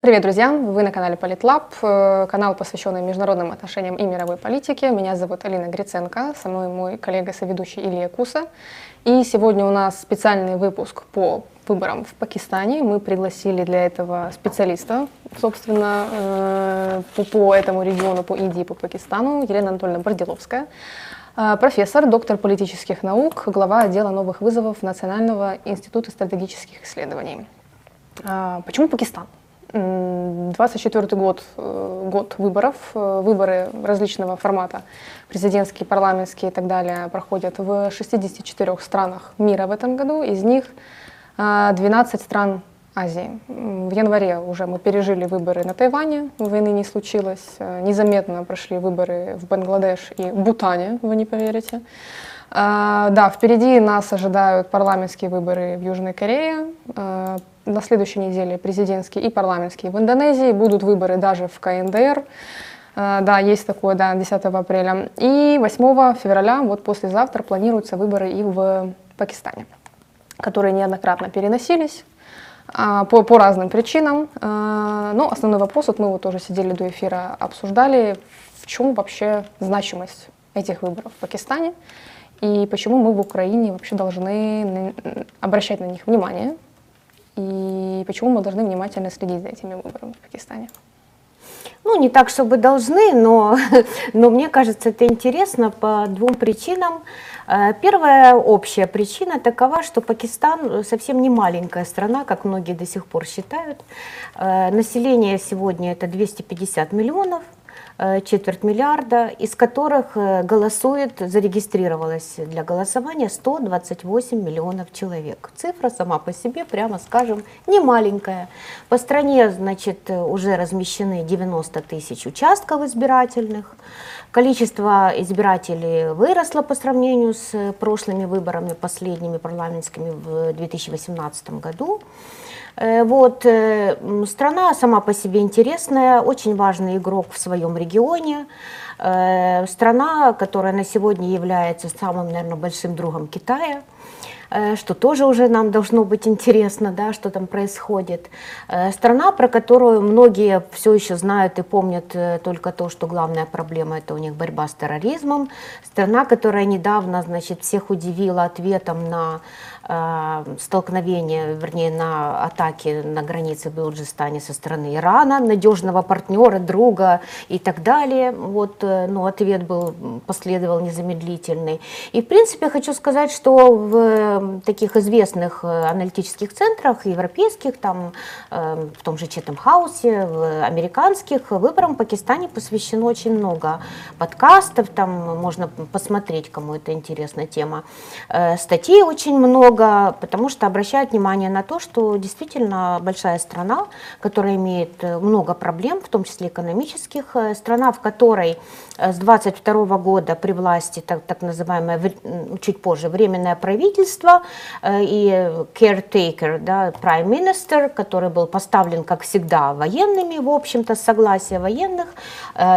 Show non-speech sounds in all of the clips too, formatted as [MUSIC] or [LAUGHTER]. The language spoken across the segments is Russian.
Привет, друзья! Вы на канале Политлаб, э, канал, посвященный международным отношениям и мировой политике. Меня зовут Алина Гриценко, со мной мой коллега-соведущий Илья Куса. И сегодня у нас специальный выпуск по выборам в Пакистане. Мы пригласили для этого специалиста, собственно, э, по, этому региону, по Индии, по Пакистану, Елена Анатольевна Борделовская. Э, профессор, доктор политических наук, глава отдела новых вызовов Национального института стратегических исследований. Почему Пакистан? 24 год, э, год выборов, э, выборы различного формата, президентские, парламентские и так далее, проходят в 64 странах мира в этом году, из них 12 э, стран Азии. В январе уже мы пережили выборы на Тайване, войны не случилось, незаметно прошли выборы в Бангладеш и Бутане, вы не поверите. Да, впереди нас ожидают парламентские выборы в Южной Корее, на следующей неделе президентские и парламентские в Индонезии, будут выборы даже в КНДР. Э, да, есть такое, да, 10 апреля. И 8 февраля, вот послезавтра, планируются выборы и в Пакистане, которые неоднократно переносились а, по, по разным причинам. Но основной вопрос, вот мы вот тоже сидели до эфира, обсуждали, в чем вообще значимость этих выборов в Пакистане и почему мы в Украине вообще должны обращать на них внимание, и почему мы должны внимательно следить за этими выборами в Пакистане? Ну, не так, чтобы должны, но, [LAUGHS] но мне кажется, это интересно по двум причинам. Э, первая общая причина такова, что Пакистан совсем не маленькая страна, как многие до сих пор считают. Э, население сегодня это 250 миллионов – Э, четверть миллиарда, из которых э, голосует, зарегистрировалось для голосования 128 миллионов человек. Цифра сама по себе, прямо скажем, не маленькая. По стране, значит, уже размещены 90 тысяч участков избирательных. Количество избирателей выросло по сравнению с прошлыми выборами, последними парламентскими в 2018 году. Э, вот, э, страна сама по себе интересная, очень важный игрок в своем регионе. Э, страна, которая на сегодня является самым, наверное, большим другом Китая что тоже уже нам должно быть интересно, да, что там происходит. Страна, про которую многие все еще знают и помнят только то, что главная проблема это у них борьба с терроризмом. Страна, которая недавно, значит, всех удивила ответом на столкновения, вернее, на атаки на границе Белуджистане со стороны Ирана, надежного партнера, друга и так далее. Вот, э, ну, ответ был, последовал незамедлительный. И, в принципе, хочу сказать, что в таких известных э, аналитических центрах, европейских, там, в том же Четем Хаусе, в американских, выборам в Пакистане посвящено очень много подкастов, там можно посмотреть, кому это интересная тема. Статей очень много, много, потому что обращают внимание на то, что действительно большая страна, которая имеет э, много проблем, в том числе экономических, э, страна, в которой э, с 22 года при власти так, так называемое, чуть позже, временное правительство и caretaker, да, prime minister, который был поставлен, как всегда, военными, в общем-то, с согласия военных,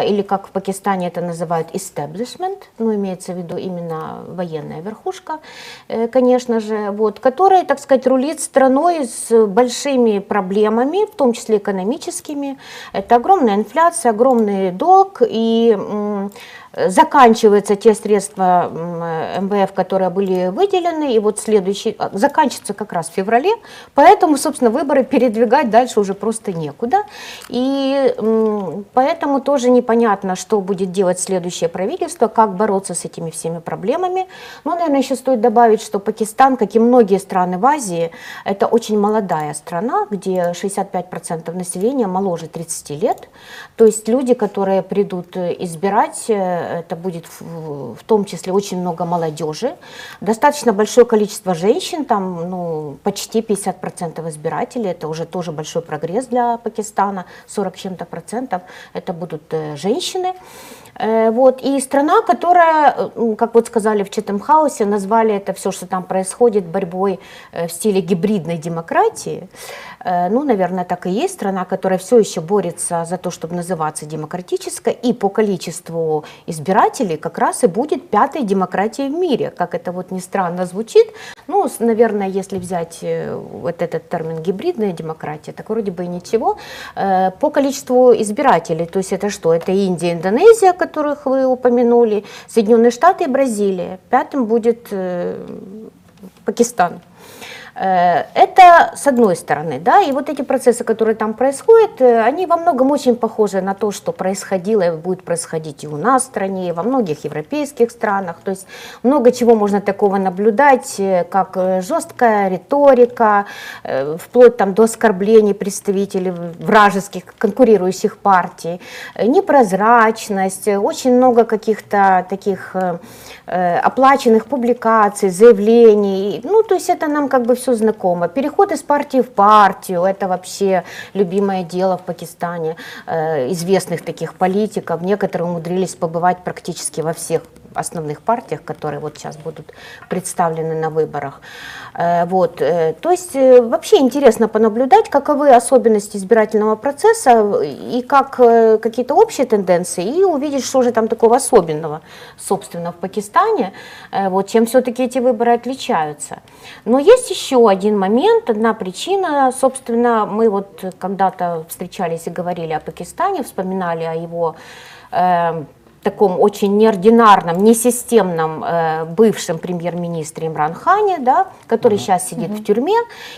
или как в Пакистане это называют establishment, ну, имеется в виду именно военная верхушка, конечно же, вот, которая, так сказать, рулит страной с большими проблемами, в том числе экономическими. Это огромная инфляция, огромный долг и заканчиваются те средства МВФ, которые были выделены, и вот следующий, а, заканчивается как раз в феврале, поэтому, собственно, выборы передвигать дальше уже просто некуда. И поэтому тоже непонятно, что будет делать следующее правительство, как бороться с этими всеми проблемами. Но, наверное, еще стоит добавить, что Пакистан, как и многие страны в Азии, это очень молодая страна, где 65% населения моложе 30 лет. То есть люди, которые придут избирать, э, это будет в, в том числе очень много молодежи, достаточно большое количество женщин, там ну, почти 50% избирателей, это уже тоже большой прогресс для Пакистана, 40 чем-то процентов, это будут э, женщины. Э, вот. И страна, которая, э, как вот сказали в Четемхаусе, назвали это все, что там происходит, борьбой в стиле гибридной демократии. Ну, наверное, так и есть страна, которая все еще борется за то, чтобы называться демократической, и по количеству избирателей как раз и будет пятой демократией в мире, как это вот ни странно звучит. Ну, наверное, если взять э, вот этот термин гибридная демократия, так вроде бы и ничего. Э, По количеству избирателей, то есть это что? Это Индия, Индонезия, которых вы упомянули, Соединенные Штаты и Бразилия. Пятым будет э, Пакистан. Э, Это с одной стороны, да, и вот эти процессы, которые там происходят, э, они во многом очень похожи на то, что происходило и будет происходить и у нас в стране, и во многих европейских странах. То есть много чего можно такого наблюдать, э, как жесткая риторика, вплоть там до оскорблений представителей вражеских конкурирующих партий, непрозрачность, очень много каких-то таких оплаченных публикаций, заявлений. Ну, то есть это нам как бы все знакомо. Переход из партии в партию, это вообще любимое дело в Пакистане э, известных таких политиков. Некоторые умудрились побывать практически во всех основных партиях, которые вот сейчас будут представлены на выборах. Э, Вот. э, То есть э, вообще интересно понаблюдать, каковы особенности избирательного процесса и как какие-то общие тенденции, и увидеть, что же там такого особенного, собственно, в Пакистане, вот, чем все-таки эти выборы отличаются. Но есть еще один момент, одна причина, собственно, мы вот когда-то встречались и говорили о Пакистане, вспоминали о его э, таком очень неординарном, несистемном э, бывшем премьер-министре Имран Хане, да, который сейчас сидит в тюрьме,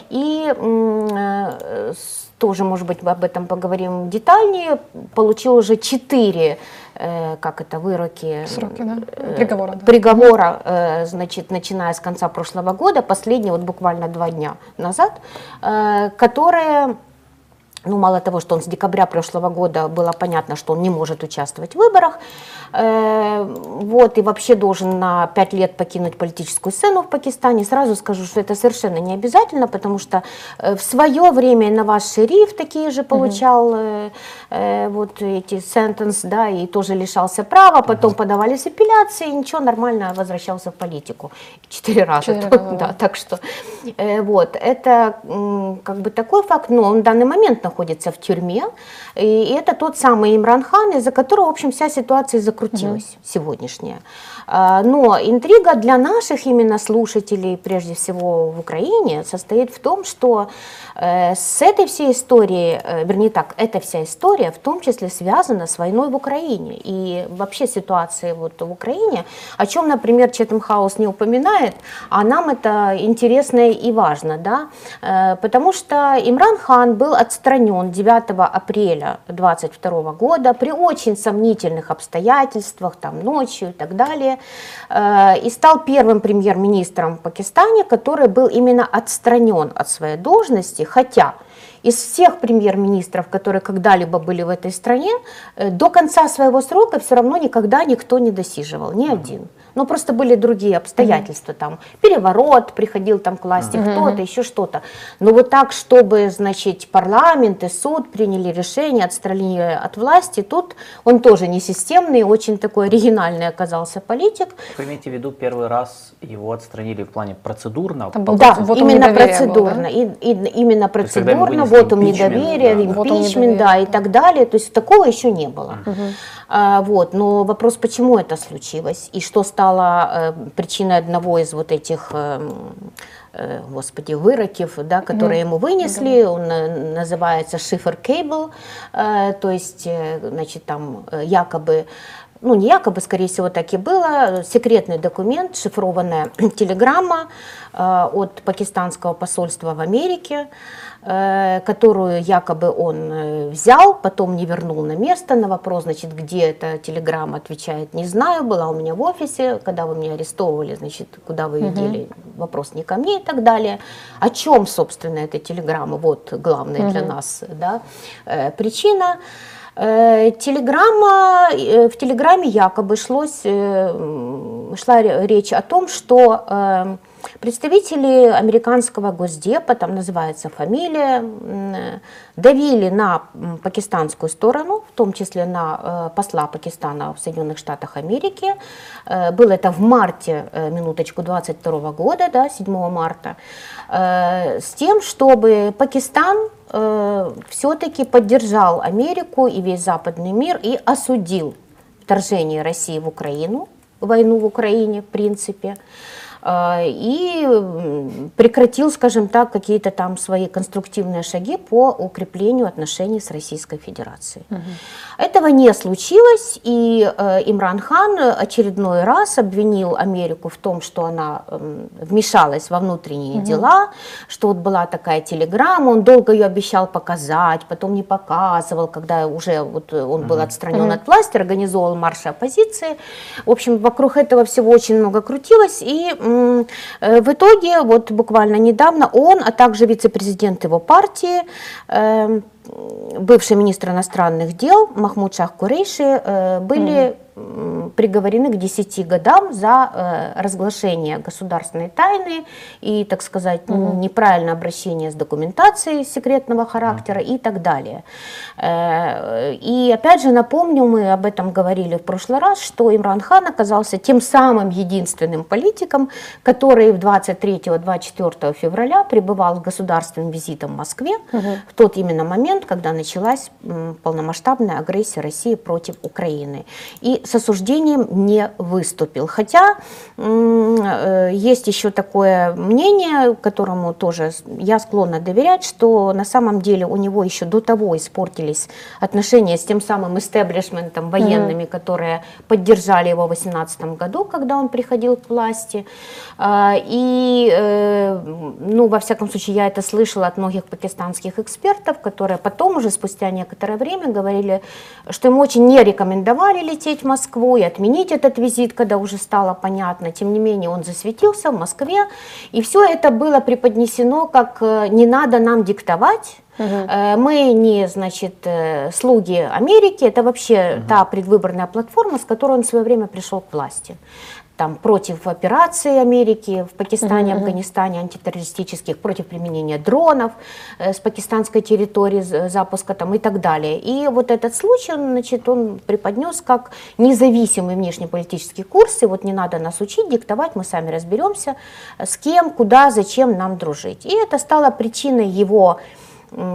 и э, тоже, может быть, мы об этом поговорим детальнее, получил уже четыре, э, как это, выроки, Сроки, да? э, Приговора, да. приговора, э, значит, начиная с конца прошлого года, последний вот буквально два дня назад, э, которые ну, мало того, что он с декабря прошлого года было понятно, что он не может участвовать в выборах, э, вот, и вообще должен на пять лет покинуть политическую сцену в Пакистане, сразу скажу, что это совершенно не обязательно, потому что э, в свое время Наваз Шериф такие же получал э, э, вот эти сентенс, да, и тоже лишался права, потом подавались апелляции, и ничего, нормально возвращался в политику. Четыре раза. Четыре [LAUGHS] раза, да. так что э, вот, это как бы такой факт, но он в данный момент находится в тюрьме, и, это тот самый Имран Хан, из-за которого, в общем, вся ситуация закрутилась сегодняшняя. А, Но интрига для наших именно слушателей, прежде всего в Украине, состоит в том, что э, с этой всей историей, э, вернее так, эта вся история в том числе связана с войной в Украине. И вообще ситуацией вот в Украине, о чем, например, Четем Хаус не упоминает, а нам это интересно и важно, да, Э, потому что Имран Хан был отстранен 9 апреля 2022 года при очень сомнительных обстоятельствах, там ночью и так далее, э, и стал первым премьер-министром в Пакистане, который был именно отстранен от своей должности, хотя из всех премьер-министров, которые когда-либо были в этой стране, э, до конца своего срока все равно никогда никто не досиживал, ни один. Но просто были другие обстоятельства, там переворот, приходил там к власти кто-то, еще что-то. Но вот так, чтобы, значит, парламент и суд приняли решение отстранения от власти, тут он тоже не системный, очень такой оригинальный оказался политик. Вы имеете в виду, первый раз его отстранили в плане процедурно? Там был Да, вотум именно недоверия был, процедурно. да? И, и- именно процедурно, вот он недоверие, да, импичмент, да, и так далее. То есть такого еще не было. А, вот, но вопрос, почему это случилось? И что стало э, причиной одного из вот этих, эм, э, господи, выроков, да, которые ему вынесли, он э, называется шифр кейбл, э, то есть, э, значит, там э, якобы ну не якобы, скорее всего, так и было, секретный документ, шифрованная [CLEARS THROAT] телеграмма э, от пакистанского посольства в Америке, э, которую якобы он э, взял, потом не вернул на место. На вопрос, значит, где эта телеграмма, отвечает, не знаю, была у меня в офисе, когда вы меня арестовывали, значит, куда вы ее дели, вопрос не ко мне и так далее. О чем, собственно, эта телеграмма? Вот главная для нас да, э, причина. Э, Телеграмма, э, в телеграмме якобы шлось, э, шла ре- речь о том, что э, представители американского госдепа, там называется фамилия, давили на пакистанскую сторону, в том числе на э, посла Пакистана в Соединенных Штатах Америки. Э, Было это в марте, э, минуточку, 22 года, да, 7 марта, с тем, чтобы Пакистан все-таки поддержал Америку и весь западный мир и осудил вторжении России в Украину, войну в Украине, в принципе, и прекратил, скажем так, какие-то там свои конструктивные шаги по укреплению отношений с Российской Федерацией. Этого не случилось, и э, Имран Хан очередной раз обвинил Америку в том, что она эм, вмешалась во внутренние дела, что вот была такая телеграмма, он долго ее обещал показать, потом не показывал, когда уже вот э, он был отстранен от власти, организовал марши оппозиции. В общем, вокруг этого всего очень много крутилось, и э, в итоге вот буквально недавно он, а также вице-президент его партии, эм, бывший министр иностранных дел Махмуд Шах Курейши э, были приговорены к 10 годам за э, разглашение государственной тайны и, так сказать, н- неправильное обращение с документацией секретного характера и так далее. Э, И опять же напомню, мы об этом говорили в прошлый раз, что Имран Хан оказался тем самым единственным политиком, который в 23-24 февраля пребывал с государственным визитом в Москве в тот именно момент, когда началась м, полномасштабная агрессия России против Украины. И с осуждением не выступил. Хотя э, есть еще такое мнение, которому тоже я склонна доверять, что на самом деле у него еще до того испортились отношения с тем самым истеблишментом военными, которые поддержали его в 2018 году, когда он приходил к власти. А, И, э, ну, во всяком случае, я это слышала от многих пакистанских экспертов, которые потом уже спустя некоторое время говорили, что ему очень не рекомендовали лететь в Москву и отменить этот визит, когда уже стало понятно. Тем не менее, он засветился в Москве, и все это было преподнесено как э, «не надо нам диктовать», Э, Мы не, значит, э, слуги Америки, это вообще та предвыборная платформа, с которой он в свое время пришел к власти. Там против операций Америки в Пакистане, Афганистане, антитеррористических, против применения дронов э, с пакистанской территории, з- запуска там и так далее. И вот этот случай, он, значит, он преподнес как независимый внешнеполитический курс, и вот не надо нас учить, диктовать, мы сами разберемся, э, с кем, куда, зачем нам дружить. И это стало причиной его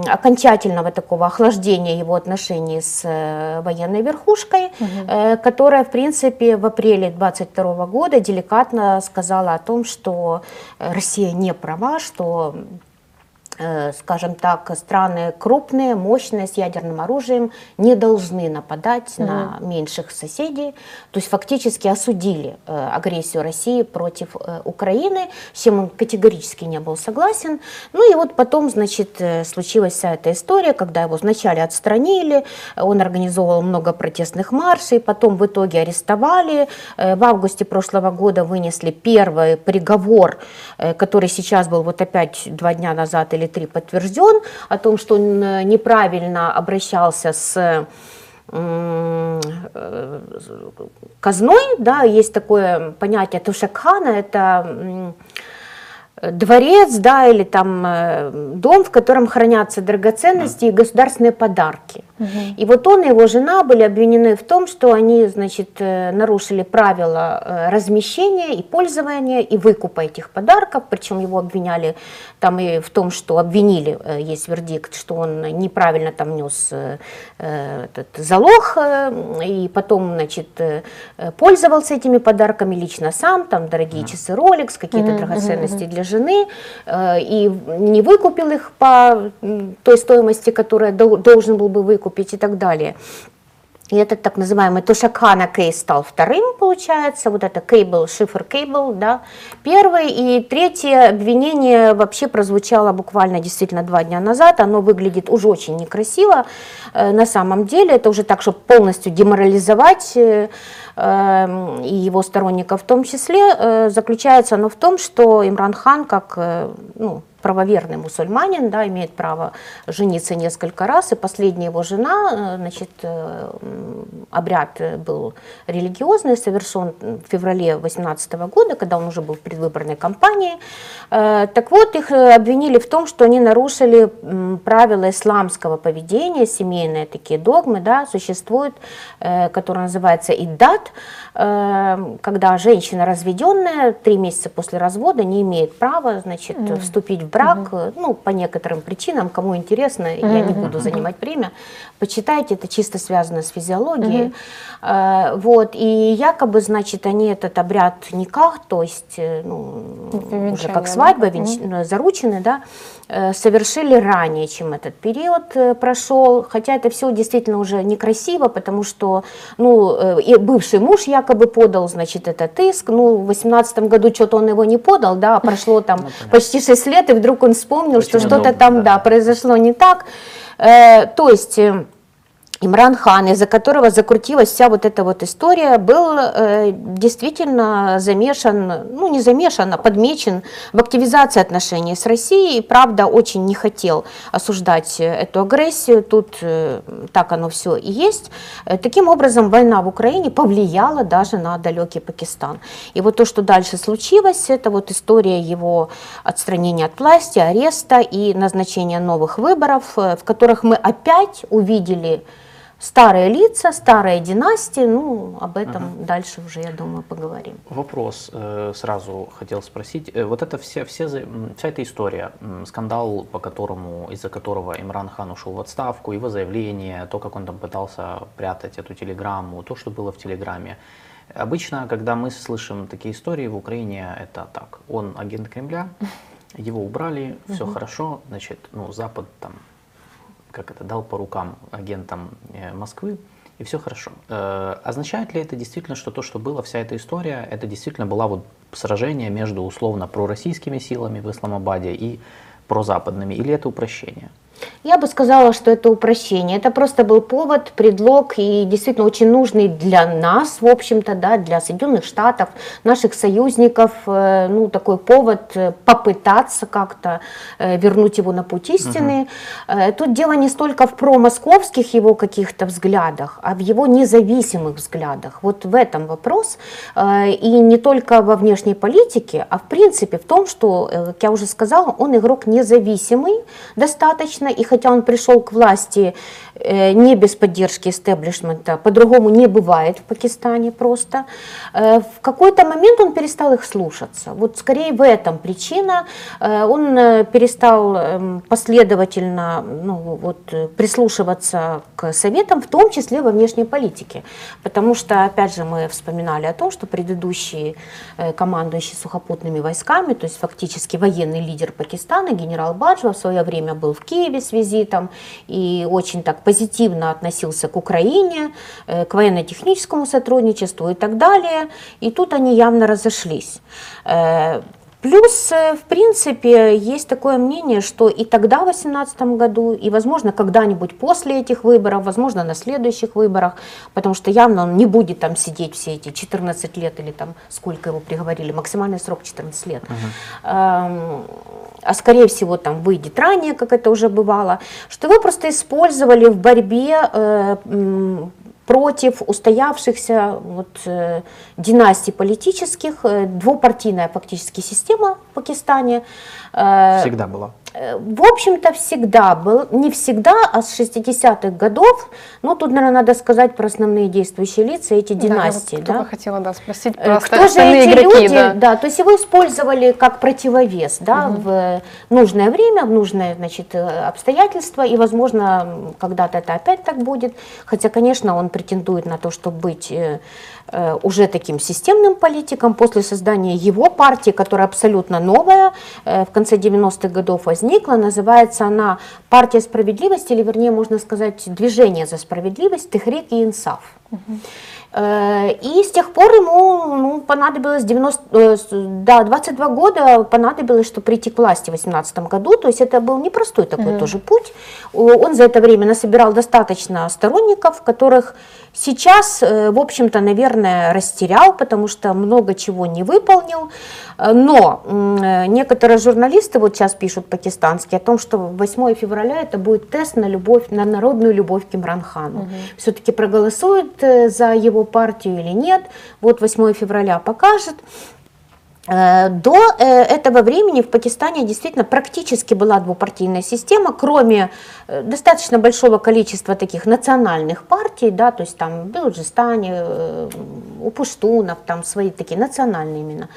окончательного такого охлаждения его отношений с э, военной верхушкой, э, которая, в принципе, в апреле 22 года деликатно сказала о том, что э, Россия не права, что скажем так, страны крупные, мощные, с ядерным оружием не должны нападать на меньших соседей. То есть фактически осудили э, агрессию России против э, Украины, с чем он категорически не был согласен. Ну и вот потом, значит, э, случилась вся эта история, когда его вначале отстранили, он организовывал много протестных маршей, потом в итоге арестовали. Э, В августе прошлого года вынесли первый приговор, э, который сейчас был вот опять два дня назад или три подтвержден, о том, что он э, неправильно обращался с э, казной, да, есть такое понятие тушакхана, это дворец, да, или там э, дом, в котором хранятся драгоценности и государственные подарки. И вот он и его жена были обвинены в том, что они, значит, э, нарушили правила э, размещения и пользования и выкупа этих подарков, причем его обвиняли там и в том, что обвинили, э, есть вердикт, что он неправильно там нес э, э, этот залог, э, и потом, значит, э, э, пользовался этими подарками лично сам, там дорогие часы Rolex, какие-то драгоценности для жены, э, и не выкупил их по той стоимости, которая дол- должен был бы выкупить и так далее. И этот так называемый Тушакхана кейс стал вторым, получается, вот это кейбл, шифр кейбл, да, первый. И третье обвинение вообще прозвучало буквально действительно два дня назад, оно выглядит уже очень некрасиво. Э, на самом деле, это уже так, чтобы полностью деморализовать э, э, и его сторонников в том числе, э, заключается оно в том, что Имран Хан, как ну, правоверный мусульманин, да, имеет право жениться несколько раз, и последняя его жена, э, значит, э, обряд был религиозный, совершен в феврале 2018 года, когда он уже был в предвыборной кампании. Э, Так вот, их обвинили в том, что они нарушили правила исламского поведения, семейные такие догмы, да, существует, э, которая называется иддат, когда женщина разведенная три месяца после развода не имеет права, значит, вступить в брак, э, ну, по некоторым причинам, кому интересно, я не буду занимать время, почитайте, это чисто связано с физиологией. Э, Вот, и якобы, значит, они этот обряд никак, то есть, э, ну, уже как да? свадьба, венч- э, заручены, да, совершили ранее, чем этот период прошел, хотя это все действительно уже некрасиво, потому что, ну, и бывший муж якобы подал, значит, этот иск, ну, в 18 году что-то он его не подал, да, а прошло там почти 6 лет, и вдруг он вспомнил, что Очень что-то удобно, там, да. произошло не так, Э, то есть... Имран Хан, из-за которого закрутилась вся вот эта вот история, был э, действительно замешан, ну не замешан, а подмечен в активизации отношений с Россией. Правда, очень не хотел осуждать эту агрессию, тут э, так оно все и есть. Э, таким образом, война в Украине повлияла даже на далекий Пакистан. И вот то, что дальше случилось, это вот история его отстранения от власти, ареста и назначения новых выборов, э, в которых мы опять увидели старые лица, старые династии. Ну, об этом дальше уже, я думаю, поговорим. Вопрос э, сразу хотел спросить. Э, Вот это все, все, вся эта история, скандал, по которому, из-за которого Имран Хан ушел в отставку, его заявление, то, как он там пытался прятать эту телеграмму, то, что было в телеграмме. Обычно, когда мы слышим такие истории в Украине, это так. Он агент Кремля, [LAUGHS] его убрали, все хорошо, значит, ну, Запад там как это, дал по рукам агентам э, Москвы, и все хорошо. Э, означает ли это действительно, что то, что было, вся эта история, это действительно была вот сражение между условно пророссийскими силами в Исламабаде и прозападными, или это упрощение? Я бы сказала, что это упрощение. Это просто был повод, предлог и действительно очень нужный для нас, в общем-то, да, для Соединенных Штатов, наших союзников, э, ну, такой повод э, попытаться как-то э, вернуть его на путь истины. Э, Тут дело не столько в промосковских его каких-то взглядах, а в его независимых взглядах. Вот в этом вопрос. И не только во внешней политике, а в принципе в том, что, как я уже сказала, он игрок независимый достаточно, и хотя он пришел к власти не без поддержки истеблишмента, по-другому не бывает в Пакистане просто, в какой-то момент он перестал их слушаться. Вот скорее в этом причина. Э, Он э, перестал эм, последовательно ну, вот, э, прислушиваться к советам, в том числе во внешней политике. Потому что, опять же, мы вспоминали о том, что предыдущий э, командующий сухопутными войсками, то есть фактически военный лидер Пакистана, генерал Баджва, в свое время был в Киеве с визитом и очень так позитивно относился к Украине, э, к военно-техническому сотрудничеству и так далее. И тут они явно разошлись. Э, Плюс, э, в принципе, есть такое мнение, что и тогда, в 2018 году, и, возможно, когда-нибудь после этих выборов, возможно, на следующих выборах, потому что явно он не будет там сидеть все эти 14 лет или там сколько его приговорили, максимальный срок 14 лет, Эм, а скорее всего там выйдет ранее, как это уже бывало, что его просто использовали в борьбе э, против устоявшихся вот, э, династий политических, э, двупартийная фактически система в Пакистане. Э, Всегда была. Э, В общем-то, всегда был, не всегда, а с 60-х годов, ну, тут, наверное, надо сказать про основные действующие лица, эти династии, Да, я да? хотела да, спросить Э, про Кто же эти игроки. люди? да. Да. то есть его использовали как противовес, да, в нужное время, в нужное, значит, э, обстоятельства, и, возможно, когда-то это опять так будет. Хотя, конечно, он претендует на то, чтобы быть уже таким системным политиком после создания его партии, которая абсолютно новая, э, в конце 90-х годов возникла, называется она «Партия справедливости», или, вернее, можно сказать, «Движение за справедливость», «Техрик и Инсаф». Э, И с тех пор ему ну, понадобилось 90, э, да, 22 года понадобилось, чтобы прийти к власти в 2018 году. То есть это был непростой такой тоже путь. Он за это время насобирал достаточно сторонников, которых сейчас, э, в общем-то, наверное, растерял, потому что много чего не выполнил. Э, Но э, некоторые журналисты вот сейчас пишут пакистанские о том, что 8 февраля это будет тест на любовь, на народную любовь к Имран Хану. Все-таки проголосуют э, за его партию или нет. Вот 8 февраля покажет. Э, До э, этого времени в Пакистане действительно практически была двупартийная система, кроме э, достаточно большого количества таких национальных партий, да, то есть там в Белуджистане, у пуштунов, там свои такие национальные именно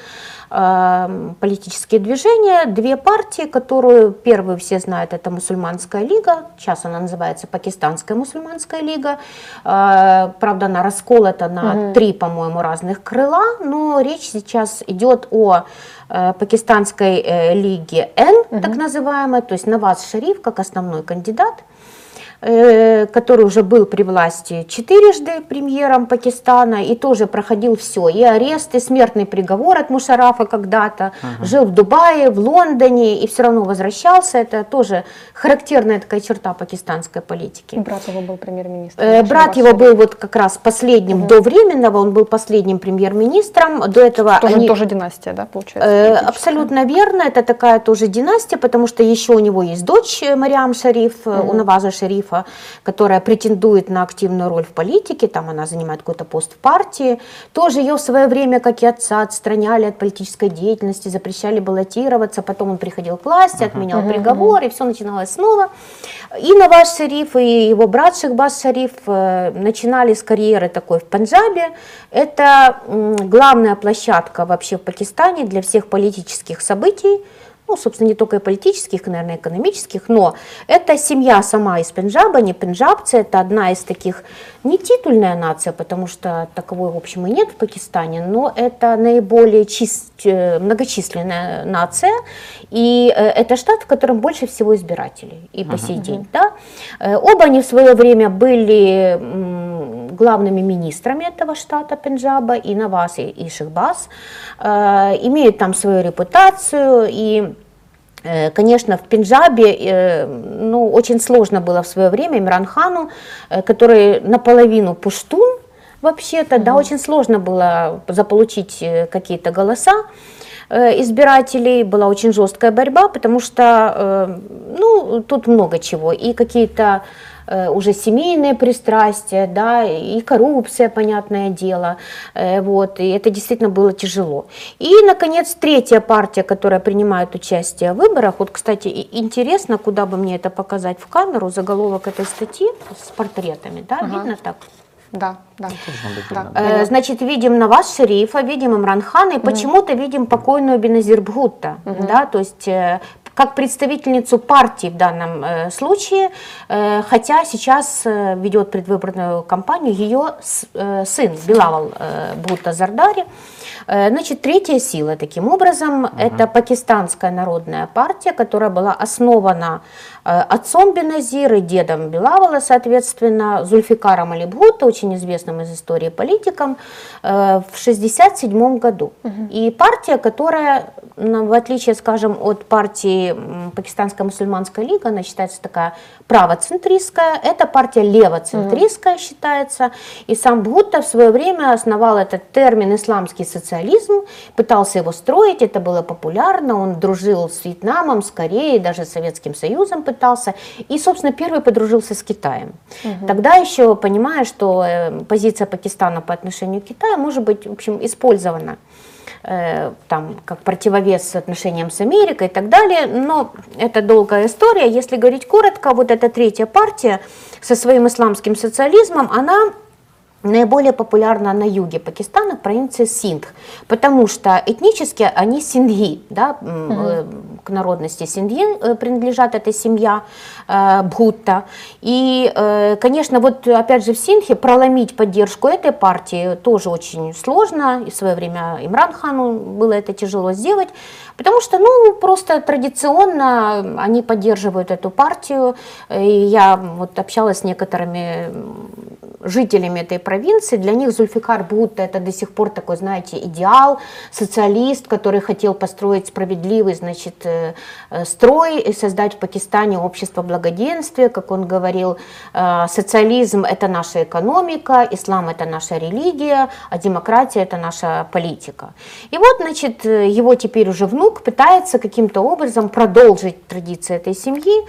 политические движения, две партии, которую первую все знают, это мусульманская лига, сейчас она называется Пакистанская мусульманская лига, Э, правда она расколота на Мгм. три, по-моему, разных крыла, но речь сейчас идет о э, пакистанской э, лиге Н, так называемой, то есть Наваз Шариф как основной кандидат который уже был при власти четырежды премьером Пакистана и тоже проходил все, и арест, и смертный приговор от Мушарафа когда-то, жил в Дубае, в Лондоне и все равно возвращался. Это тоже характерная такая черта пакистанской политики. Брат его был премьер-министром. Э, Брат его был вот как раз последним до временного, он был последним премьер-министром. До этого Тоже, они... тоже династия, да, получается? Э? Абсолютно верно, это такая тоже династия, потому что еще у него есть дочь э, Мариам Шариф, э, у Наваза Шарифа, которая претендует на активную роль в политике, там она занимает какой-то пост в партии. Тоже ее в свое время, как и отца, отстраняли от политической деятельности, запрещали баллотироваться, потом он приходил к власти, отменял приговор, и все начиналось снова. И Наваз Шариф, и его брат Шахбаз Шариф э, начинали с карьеры такой в Пенджабе. Это главная площадка вообще в Пакистане для всех политических событий, ну, собственно, не только и политических, наверное, экономических, но это семья сама из Пенджаба, не пенджабцы, это одна из таких, не титульная нация, потому что таковой, в общем, и нет в Пакистане, но это наиболее чис- э, многочисленная нация, и э, это штат, в котором больше всего избирателей и по сей день. Да? Э, Оба они в свое время были главными министрами этого штата Пенджаба, и Наваз, и, и Шихбаз, Э, имеют там свою репутацию, и Конечно, в Пенджабе э, ну, очень сложно было в свое время Имран Хану, э, который наполовину пуштун, вообще-то, да, очень сложно было заполучить э, какие-то голоса э, избирателей, была очень жесткая борьба, потому что, э, ну, тут много чего, и какие-то э, уже семейные пристрастия, да, и коррупция, понятное дело, э, вот, и это действительно было тяжело. И, наконец, третья партия, которая принимает участие в выборах, вот, кстати, интересно, куда бы мне это показать в камеру, заголовок этой статьи с портретами, да, Ага. видно так? Да, да. Э, Значит, видим Наваз Шерифа, видим Имран Хана и почему-то видим покойную Беназир Бхутта, да, то есть э, как представительницу партии в данном э, случае, э, хотя сейчас э, ведет предвыборную кампанию ее сын Билавал э, Бхутта Зардари. Э, Значит, третья сила, таким образом, это пакистанская народная партия, которая была основана э, отцом Беназира, дедом Билавала, соответственно, Зульфикаром Алибхута, очень известным из истории политиком, э, в 1967 году. И партия, которая, ну, в отличие, скажем, от партии Пакистанская мусульманская лига, она считается такая правоцентристская, эта партия левоцентристская считается. И сам Бхутта в свое время основал этот термин исламский социализм, пытался его строить, это было популярно, он дружил с Вьетнамом, с Кореей, даже с Советским Союзом пытался. И, собственно, первый подружился с Китаем. Тогда еще, понимая, что э, позиция Пакистана по отношению к Китаю может быть, в общем, использована э, там, как противовес отношениям с Америкой и так далее, но это долгая история. Если говорить коротко, вот эта третья партия со своим исламским социализмом, она наиболее популярна на юге Пакистана, в провинции Синдх, потому что этнически они синдхи, да, э, к народности синдхи э, принадлежат эта семья э, Бхутта. И, э, конечно, вот опять же в Синдхе проломить поддержку этой партии тоже очень сложно, и в свое время Имран Хану было это тяжело сделать, потому что, ну, просто традиционно они поддерживают эту партию, и я вот общалась с некоторыми жителями этой провинции, для них Зульфикар Бхутта это до сих пор такой, знаете, идеал, социалист, который хотел построить справедливый, значит, э, э, строй и создать в Пакистане общество благоденствия, как он говорил, э, социализм это наша экономика, ислам это наша религия, а демократия это наша политика. И вот, значит, его теперь уже внук пытается каким-то образом продолжить традиции этой семьи.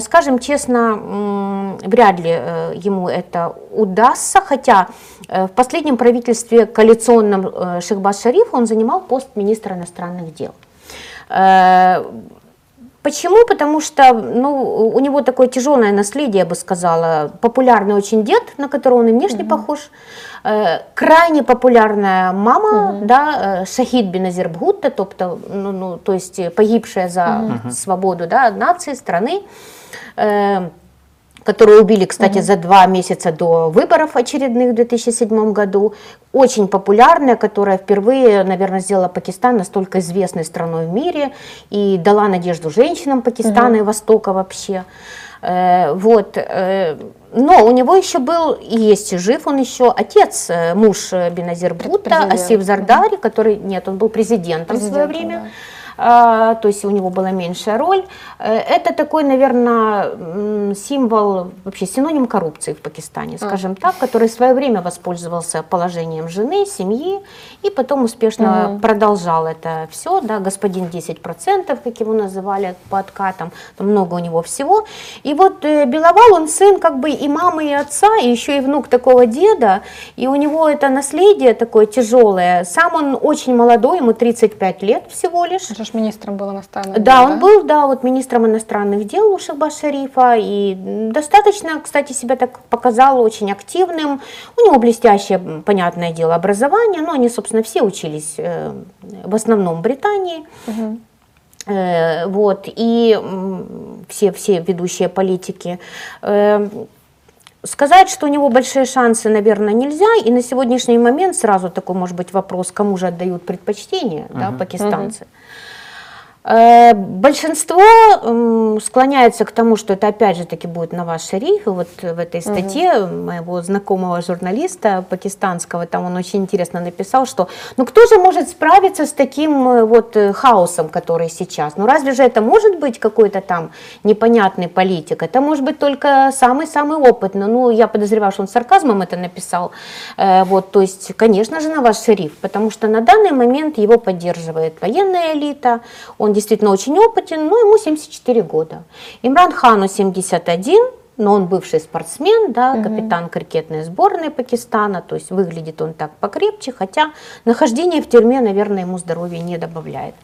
Скажем честно, вряд ли ему это удастся, хотя э, в последнем правительстве коалиционном э, Шехбаз Шариф он занимал пост министра иностранных дел. Э, Почему? Потому что ну, у него такое тяжелое наследие, я бы сказала. Популярный очень дед, на которого он и внешне похож. Э, крайне популярная мама, да, э, Шахид Беназир Бхутта, тобто, ну, ну, то есть погибшая за свободу да, нации, страны. Э, которую убили, кстати, за два месяца до выборов очередных в 2007 году. Очень популярная, которая впервые, наверное, сделала Пакистан настолько известной страной в мире и дала надежду женщинам Пакистана и Востока вообще. Э, Вот. э, Но у него еще был, и есть жив он еще, отец, э, муж Беназир Президент. Асиф Зардари, который, нет, он был президентом в свое Президентом, время. да. А, то есть у него была меньшая роль. Э, Это такой, наверное, символ, вообще синоним коррупции в Пакистане, скажем так, который в свое время воспользовался положением жены, семьи, и потом успешно продолжал это все, да, господин 10%, как его называли по откатам, там много у него всего. И вот э, Беловал, он сын как бы и мамы, и отца, и еще и внук такого деда, и у него это наследие такое тяжелое. Сам он очень молодой, ему 35 лет всего лишь. Он же министром был иностранных Да, дел, он был, да, вот министром иностранных дел у Шахбаз Шарифа, и достаточно, кстати, себя так показал очень активным. У него блестящее, понятное дело, образование, но они, собственно, все учились э, в основном в Британии. Э, вот, и все, все ведущие политики. Э, Сказать, что у него большие шансы, наверное, нельзя. И на сегодняшний момент сразу такой, может быть, вопрос, кому же отдают предпочтение да, пакистанцы. Э, Большинство м, склоняется к тому, что это опять же таки будет Наваз Шариф. И вот в этой статье моего знакомого журналиста пакистанского, там он очень интересно написал, что ну кто же может справиться с таким э, вот э, хаосом, который сейчас? Ну разве же это может быть какой-то там непонятный политик? Это может быть только самый-самый опытный. Ну я подозреваю, что он сарказмом это написал. Э, Вот, то есть, конечно же, Наваз Шариф, потому что на данный момент его поддерживает военная элита, он действительно очень опытен, но ему 74 года. Имран Хану 71, но он бывший спортсмен, да, капитан крикетной сборной Пакистана, то есть выглядит он так покрепче, хотя нахождение в тюрьме, наверное, ему здоровья не добавляет.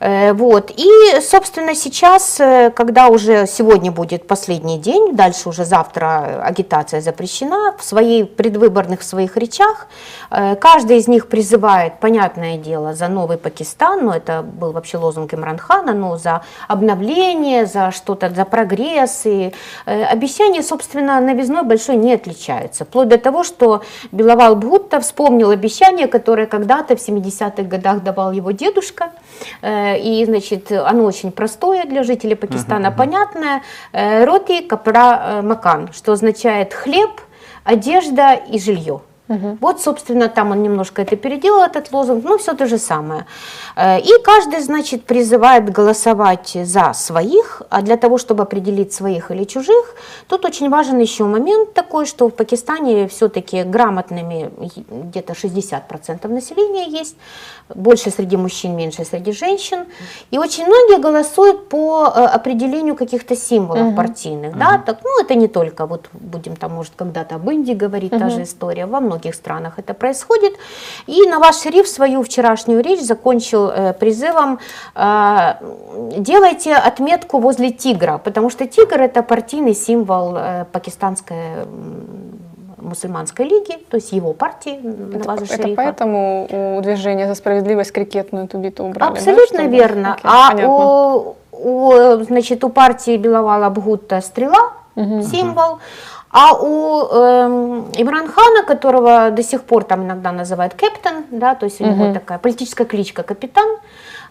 Э, Вот. И, собственно, сейчас, э, когда уже сегодня будет последний день, дальше уже завтра агитация запрещена, в своей предвыборных своих речах э, каждый из них призывает, понятное дело, за новый Пакистан, но это был вообще лозунг Имранхана, но за обновление, за что-то, за прогресс. И э, обещания, собственно, новизной большой не отличаются. Вплоть до того, что Беловал Бхутта вспомнил обещание, которое когда-то в 70-х годах давал его дедушка. Э, И, значит, оно очень простое для жителей Пакистана, понятное. Э, Роти капра э, макан, что означает хлеб, одежда и жилье. Вот, собственно, там он немножко это переделал, этот лозунг, но все то же самое. Э, И каждый, значит, призывает голосовать за своих, а для того, чтобы определить своих или чужих, тут очень важен еще момент такой, что в Пакистане все-таки грамотными где-то 60% населения есть, больше среди мужчин, меньше среди женщин. И очень многие голосуют по э, определению каких-то символов партийных. Да? Так, ну, это не только, вот будем там, может, когда-то об Индии говорить, та же история. Во многих странах это происходит. И Наваз Шериф свою вчерашнюю речь закончил э, призывом э, «делайте отметку возле тигра», потому что тигр – это партийный символ э, пакистанской мусульманской лиги, то есть его партии Наваза Это Шерифа. поэтому у движения за справедливость крикетную эту биту убрали? да, Абсолютно чтобы- верно. Окей, а понятно. у, у, значит, у партии Беловала Бгутта стрела, символ, а у эм, Имран Хана, которого до сих пор там иногда называют капитан, да, то есть у него такая политическая кличка капитан,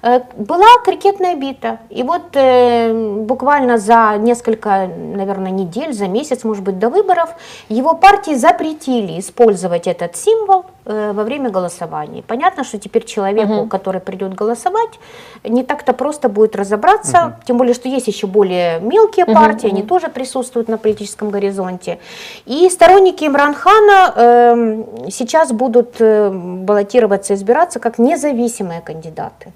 была крикетная бита. И вот э, буквально за несколько, наверное, недель, за месяц, может быть, до выборов, его партии запретили использовать этот символ э, во время голосования. Понятно, что теперь человеку, который придет голосовать, не так-то просто будет разобраться, тем более, что есть еще более мелкие партии, они тоже присутствуют на политическом горизонте. И сторонники Имран Хана эм, сейчас будут э, баллотироваться, избираться как независимые кандидаты.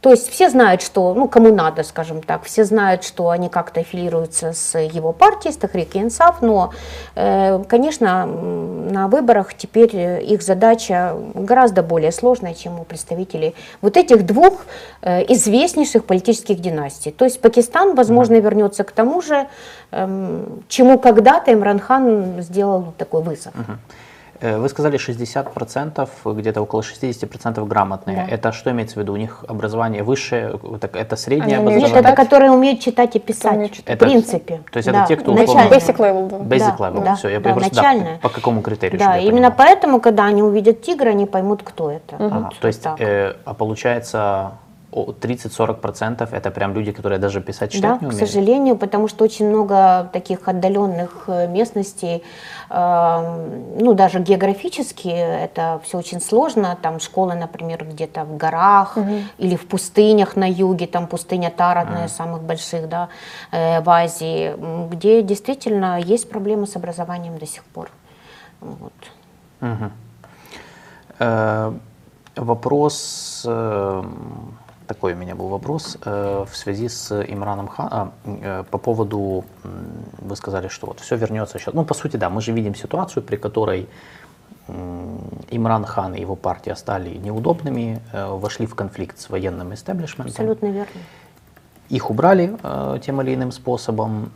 То есть все знают, что, ну, кому надо, скажем так, все знают, что они как-то аффилируются с его партией, с Тахрик Инсаф, но, э, конечно, на выборах теперь э, их задача гораздо более сложная, чем у представителей вот этих двух э, известнейших политических династий. То есть Пакистан, возможно, вернется к тому же, эм, чему когда-то Имран Хан сделал такой вызов. Э, Вы сказали 60%, где-то около 60% грамотные. Да. Это что имеется в виду? У них образование высшее, это, это среднее Они умеют Нет, образование? это которые умеют читать и писать. читать. В принципе. То есть это Да, те, кто условно- Basic level, да. Basic Да, level, да, все, я да, просто да, по какому критерию? Да, именно понимал. поэтому, когда они увидят тигра, они поймут, кто это. Ага, Вот то есть, э, а получается 30-40% это прям люди, которые даже писать читать Да, не к умеют? сожалению, потому что очень много таких отдаленных э, местностей, э, ну даже географически это все очень сложно. Там школы, например, где-то в горах или в пустынях на юге, там пустыня Тара, одна из самых больших, да, э, в Азии, где действительно есть проблемы с образованием до сих пор. Вот. Мгм. Э, Вопрос, э, такой у меня был вопрос э, в связи с Имраном Ханом по поводу, вы сказали, что вот все вернется сейчас. Ну, по сути, да, мы же видим ситуацию, при которой Имран Хан и его партия стали неудобными, э, вошли в конфликт с военным истеблишментом. Абсолютно верно. Их убрали э, тем или иным способом.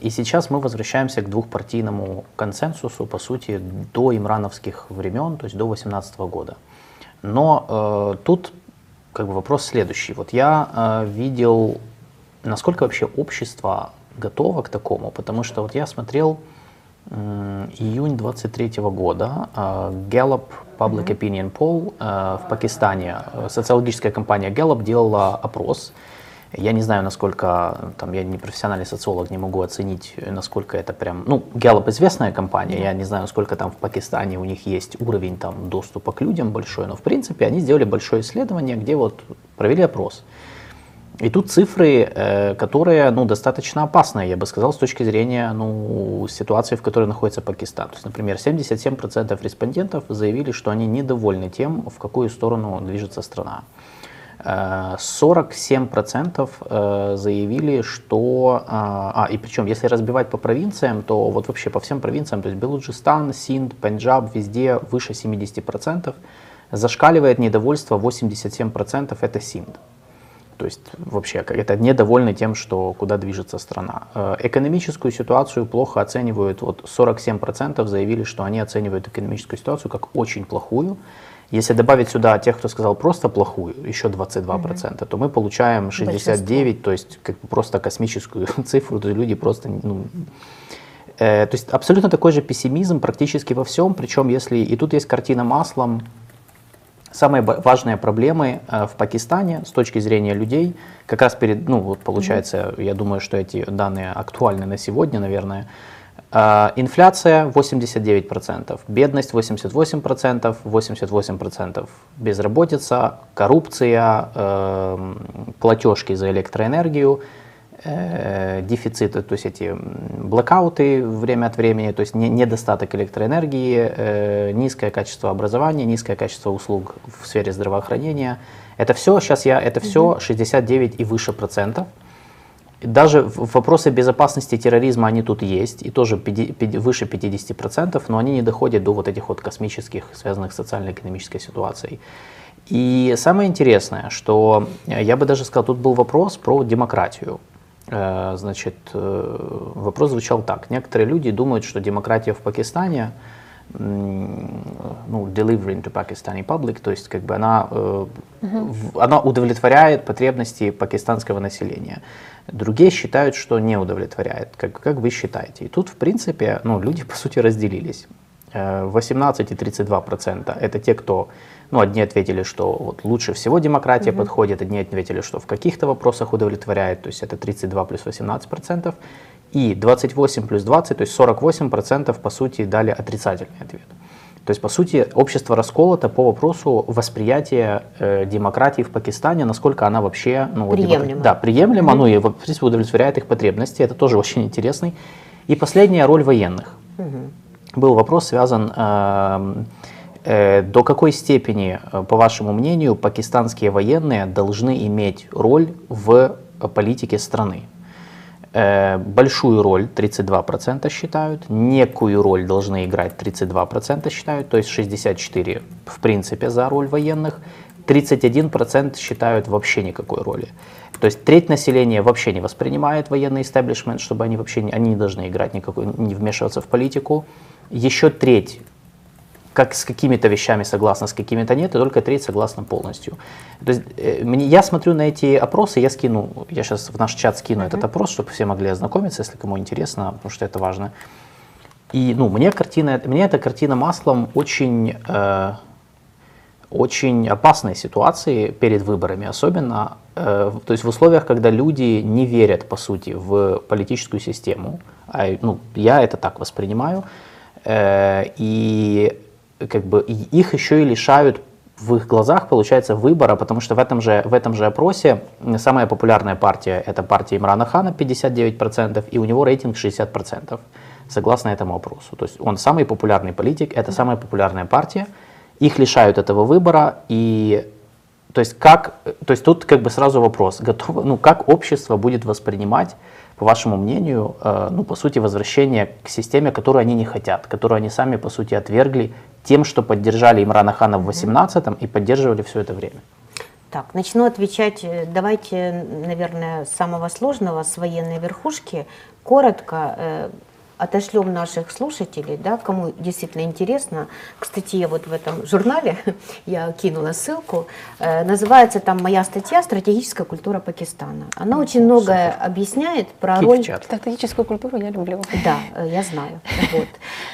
И сейчас мы возвращаемся к двухпартийному консенсусу, по сути, до имрановских времен, то есть до 2018 года. Но э, тут как бы вопрос следующий. Вот я э, видел, насколько вообще общество готово к такому, потому что вот я смотрел м, июнь 23 года, э, Gallup Public Opinion Poll э, в Пакистане, э, социологическая компания Gallup делала опрос. Я не знаю, насколько, там, я не профессиональный социолог, не могу оценить, насколько это прям, ну, Gallup известная компания, я не знаю, сколько там в Пакистане у них есть уровень там доступа к людям большой, но в принципе они сделали большое исследование, где вот провели опрос. И тут цифры, э, которые ну, достаточно опасные, я бы сказал, с точки зрения ну, ситуации, в которой находится Пакистан. То есть, например, 77% респондентов заявили, что они недовольны тем, в какую сторону движется страна. Э, 47% э, заявили, что... А, а, и причем, если разбивать по провинциям, то вот вообще по всем провинциям, то есть Белуджистан, Синд, Пенджаб, везде выше 70%. Зашкаливает недовольство 87% это Синд. То есть вообще это недовольны тем, что куда движется страна. Э, Экономическую ситуацию плохо оценивают, вот 47% заявили, что они оценивают экономическую ситуацию как очень плохую. Если добавить сюда тех, кто сказал просто плохую, еще 22%, то мы получаем 69, то есть как бы просто космическую [LAUGHS] цифру, то есть люди просто, ну, э, то есть абсолютно такой же пессимизм практически во всем, причем если, и тут есть картина маслом, Самые важные проблемы э, в Пакистане с точки зрения людей, как раз перед, ну вот получается, я думаю, что эти данные актуальны на сегодня, наверное. Э, Инфляция 89%, бедность 88%, 88% безработица, коррупция, э, платежки за электроэнергию, э, дефициты, то есть эти блокауты время от времени, то есть не- недостаток электроэнергии, э, низкое качество образования, низкое качество услуг в сфере здравоохранения. Это все, сейчас я, это все 69 и выше процентов. Даже вопросы безопасности терроризма, они тут есть, и тоже пяти- пяти- выше 50%, но они не доходят до вот этих вот космических, связанных с социально-экономической ситуацией. И самое интересное, что э, я бы даже сказал, тут был вопрос про демократию. Э, Значит, э, вопрос звучал так. Некоторые люди думают, что демократия в Пакистане, ну, delivering to Pakistani public, то есть как бы она, э, в- она удовлетворяет потребности пакистанского населения. Другие считают, что не удовлетворяет. Как, как вы считаете? И тут, в принципе, ну, люди, [LAUGHS] по сути, разделились. Э, 18 и 32 процента – это те, кто, ну, одни ответили, что вот лучше всего демократия подходит, одни ответили, что в каких-то вопросах удовлетворяет, то есть это 32 плюс 18 процентов, и 28 плюс 20, то есть 48 процентов, по сути, дали отрицательный ответ. То есть, по сути, общество расколото по вопросу восприятия э, демократии в Пакистане, насколько она вообще ну, вот Приемлема. Да, приемлема, ну и в принципе удовлетворяет их потребности. Это тоже очень интересный. И последняя роль военных. Был вопрос связан, эм, э, до какой степени, э, по вашему мнению, пакистанские военные должны иметь роль в э, политике страны. Э, большую роль 32% считают, некую роль должны играть 32% считают, то есть 64% в принципе за роль военных, 31% считают вообще никакой роли. То есть треть населения вообще не воспринимает военный истеблишмент, чтобы они вообще не, они не должны играть никакой, не вмешиваться в политику. Еще треть как с какими-то вещами согласна, с какими-то нет, и только треть согласна полностью. То есть, э, мне, я смотрю на эти опросы, я скину, я сейчас в наш чат скину uh-huh. этот опрос, чтобы все могли ознакомиться, если кому интересно, потому что это важно. И ну, мне, картина, мне эта картина маслом очень, э, очень опасной ситуации перед выборами, особенно э, то есть в условиях, когда люди не верят, по сути, в политическую систему. А, ну, я это так воспринимаю. Э, и как бы их еще и лишают в их глазах, получается, выбора, потому что в этом же, в этом же опросе самая популярная партия – это партия Имрана Хана, 59%, и у него рейтинг 60%, согласно этому опросу. То есть он самый популярный политик, это самая популярная партия, их лишают этого выбора, и то есть, как, то есть тут как бы сразу вопрос, готово, ну, как общество будет воспринимать по вашему мнению, э, ну, по сути, возвращение к системе, которую они не хотят, которую они сами, по сути, отвергли тем, что поддержали Имрана Хана в 18-м и поддерживали все это время? Так, начну отвечать, э, давайте, наверное, с самого сложного, с военной верхушки. Коротко, э, отошлем наших слушателей, да, кому действительно интересно, к статье вот в этом журнале, [LAUGHS] я кинула ссылку, э, называется там моя статья «Стратегическая культура Пакистана». Она очень многое объясняет про роль... Стратегическую культуру я люблю. Да, э, я знаю. [LAUGHS] Вот.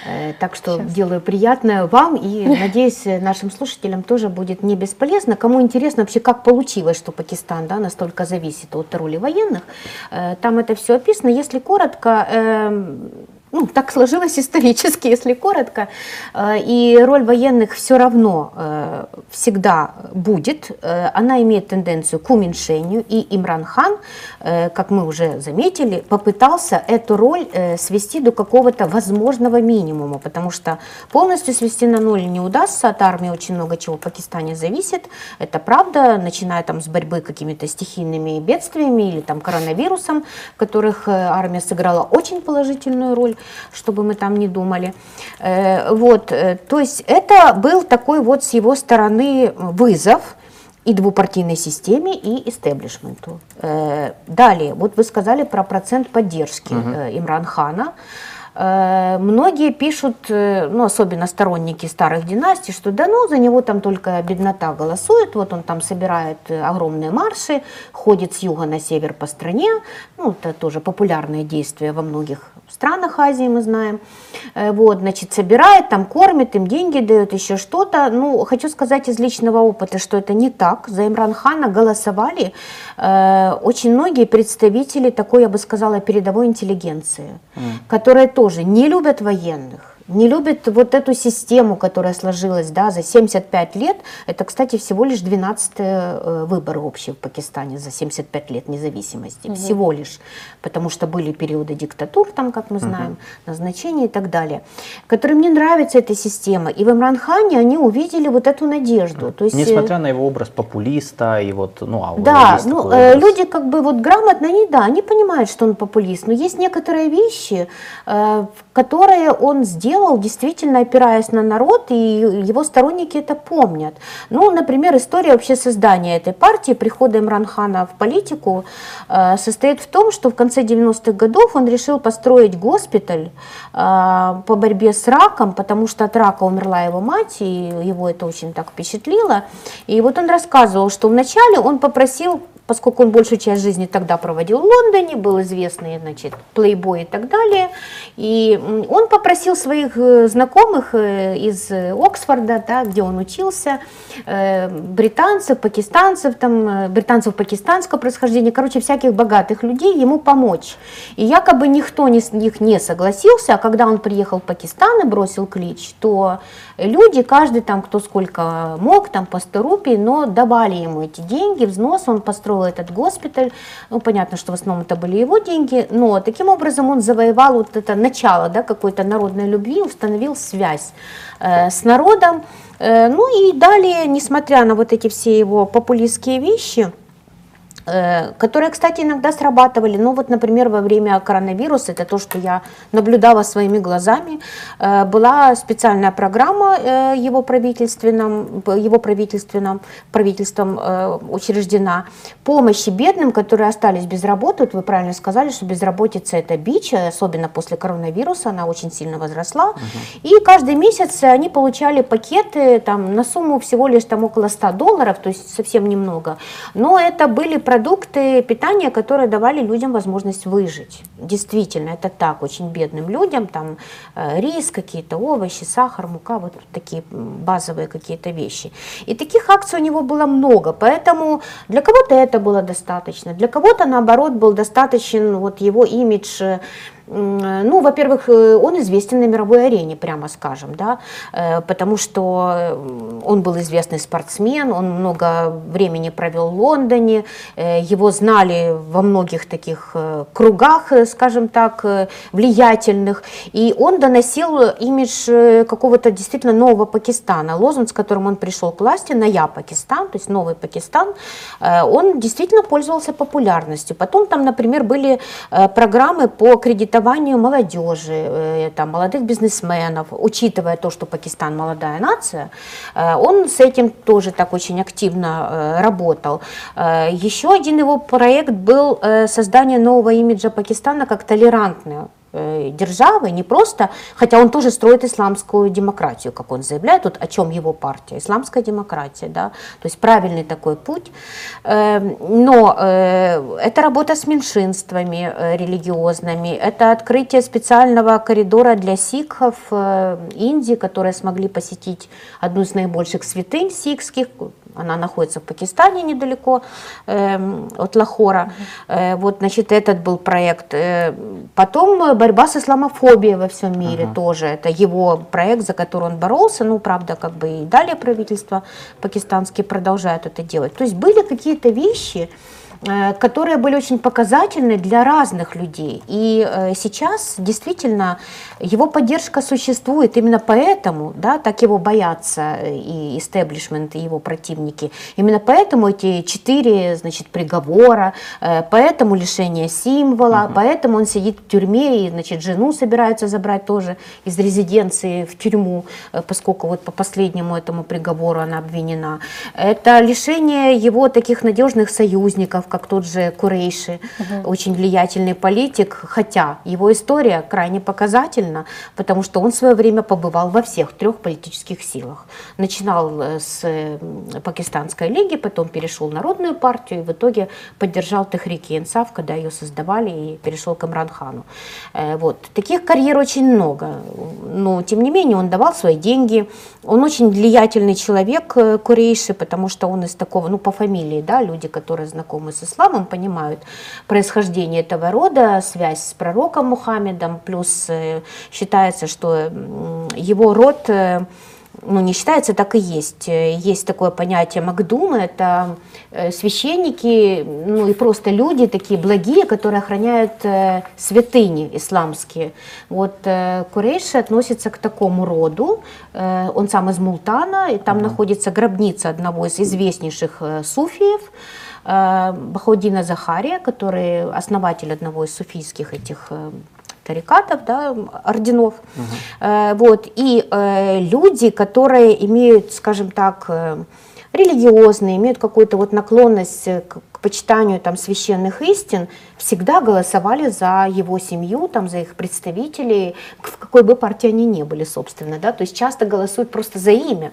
Э, так что Сейчас. делаю приятное вам и, [LAUGHS] надеюсь, нашим слушателям тоже будет не бесполезно. Кому интересно вообще, как получилось, что Пакистан да, настолько зависит от роли военных, там это все описано. Если коротко, эм, ну, так сложилось исторически, если коротко, э, и роль военных все равно э, всегда будет, э, она имеет тенденцию к уменьшению, и Имран Хан, как мы уже заметили, попытался эту роль свести до какого-то возможного минимума, потому что полностью свести на ноль не удастся, от армии очень много чего в Пакистане зависит, это правда, начиная там с борьбы какими-то стихийными бедствиями или там коронавирусом, в которых армия сыграла очень положительную роль, чтобы мы там не думали. Э, вот, э, то есть это был такой вот с его стороны вызов и двупартийной системе, и истеблишменту. Э, далее, вот вы сказали про процент поддержки угу. Имран Хана. Э, многие пишут, э, ну, особенно сторонники старых династий, что да ну, за него там только беднота голосует, вот он там собирает э, огромные марши, ходит с юга на север по стране, ну, это тоже популярные действия во многих странах Азии, мы знаем, вот, значит, собирает, там кормит, им деньги дает, еще что-то, ну, хочу сказать из личного опыта, что это не так, за Имран Хана голосовали э, очень многие представители такой, я бы сказала, передовой интеллигенции, mm. которая тоже тоже не любят военных не любят вот эту систему, которая сложилась да, за 75 лет. Это, кстати, всего лишь 12 э, выборы общие в Пакистане за 75 лет независимости. Угу. Всего лишь. Потому что были периоды диктатур, там, как мы знаем, угу. назначения и так далее. Которым не нравится эта система. И в Имранхане они увидели вот эту надежду. То есть, Несмотря на его образ популиста и вот, ну, а Да, ну, э, люди как бы вот грамотно, они, да, они понимают, что он популист. Но есть некоторые вещи, э, которые он сделал, делал, действительно опираясь на народ, и его сторонники это помнят. Ну, например, история вообще создания этой партии, прихода Имранхана в политику, э, состоит в том, что в конце 90-х годов он решил построить госпиталь э, по борьбе с раком, потому что от рака умерла его мать, и его это очень так впечатлило. И вот он рассказывал, что вначале он попросил поскольку он большую часть жизни тогда проводил в Лондоне, был известный, значит, плейбой и так далее, и он попросил своих э, знакомых э, из Оксфорда, да, где он учился, э, британцев, пакистанцев, там, британцев пакистанского происхождения, короче, всяких богатых людей ему помочь. И якобы никто из них не согласился, а когда он приехал в Пакистан и бросил клич, то люди, каждый там, кто сколько мог, там по 100 рупий, но давали ему эти деньги, взнос, он построил этот госпиталь. Ну, понятно, что в основном это были его деньги, но таким образом он завоевал вот это начало да, какой-то народной любви, установил связь э, с народом. Э, ну и далее, несмотря на вот эти все его популистские вещи, которые, кстати, иногда срабатывали. Ну вот, например, во время коронавируса, это то, что я наблюдала своими глазами, э, была специальная программа э, его правительственном, его правительственном, правительством э, учреждена помощи бедным, которые остались без работы. Вот вы правильно сказали, что безработица это бич, особенно после коронавируса, она очень сильно возросла. И каждый месяц они получали пакеты там, на сумму всего лишь там, около 100 долларов, то есть совсем немного. Но это были продукты питания, которые давали людям возможность выжить. Действительно, это так, очень бедным людям, там э, рис, какие-то овощи, сахар, мука, вот такие базовые какие-то вещи. И таких акций у него было много, поэтому для кого-то это было достаточно, для кого-то, наоборот, был достаточен вот его имидж э, Ну, во-первых, э, он известен на мировой арене, прямо скажем, да, э, потому что э, он был известный спортсмен, он много времени провел в Лондоне, э, его знали во многих таких э, кругах, э, скажем так, э, влиятельных, и он доносил имидж э, какого-то действительно нового Пакистана. Лозунг, с которым он пришел к власти, «Ная Пакистан», то есть новый Пакистан, э, он действительно пользовался популярностью. Потом там, например, были э, программы по кредитованию молодежи, э, там, молодых бизнесменов, учитывая то, что Пакистан молодая нация, э, он с этим тоже так очень активно э, работал. Еще один его проект был создание нового имиджа Пакистана как толерантного державы, не просто, хотя он тоже строит исламскую демократию, как он заявляет, вот о чем его партия, исламская демократия, да, то есть правильный такой путь. Э, Но э, это работа с меньшинствами э, религиозными, это открытие специального коридора для сикхов э, Индии, которые смогли посетить одну из наибольших святынь сикхских, она находится в Пакистане недалеко эм, от Лахора. Э, вот, значит, этот был проект. Э, потом э, борьба с исламофобией во всем мире тоже. Это его проект, за который он боролся. Ну, правда, как бы и далее правительство пакистанские продолжают это делать. То есть были какие-то вещи, э, которые были очень показательны для разных людей. И э, сейчас действительно его поддержка существует. Именно поэтому да, так его боятся э, и истеблишмент, и его противники. Именно поэтому эти четыре значит, приговора, э, поэтому лишение символа, поэтому он сидит в тюрьме, и значит, жену собираются забрать тоже из резиденции в тюрьму, э, поскольку вот по последнему этому приговору она обвинена. Это лишение его таких надежных союзников, как тот же Курейши, очень влиятельный политик, хотя его история крайне показательна, потому что он в свое время побывал во всех трех политических силах. Начинал э, с Пакистанской лиги, потом перешел в Народную партию и в итоге поддержал Техрики Инсаф, когда ее создавали, и перешел к Имранхану. Э, Вот. Таких карьер очень много, но тем не менее он давал свои деньги, он очень влиятельный человек, э, Курейши, потому что он из такого, ну по фамилии, да, люди, которые знакомы с исламом, понимают происхождение этого рода, связь с пророком Мухаммедом, плюс э, считается, что его род э, ну, не считается, так и есть. Э, Есть такое понятие Магдума, это священники, ну и просто люди такие благие, которые охраняют святыни исламские. Вот Курейши относится к такому роду, он сам из Мултана, и там находится гробница одного из известнейших суфиев, Бахаудина Захария, который основатель одного из суфийских этих э, тарикатов, да, орденов. Э, вот, и э, люди, которые имеют, скажем так, э, религиозные, имеют какую-то вот наклонность э, к, к почитанию там, священных истин, всегда голосовали за его семью, там, за их представителей, в какой бы партии они ни были, собственно. Да? То есть часто голосуют просто за имя.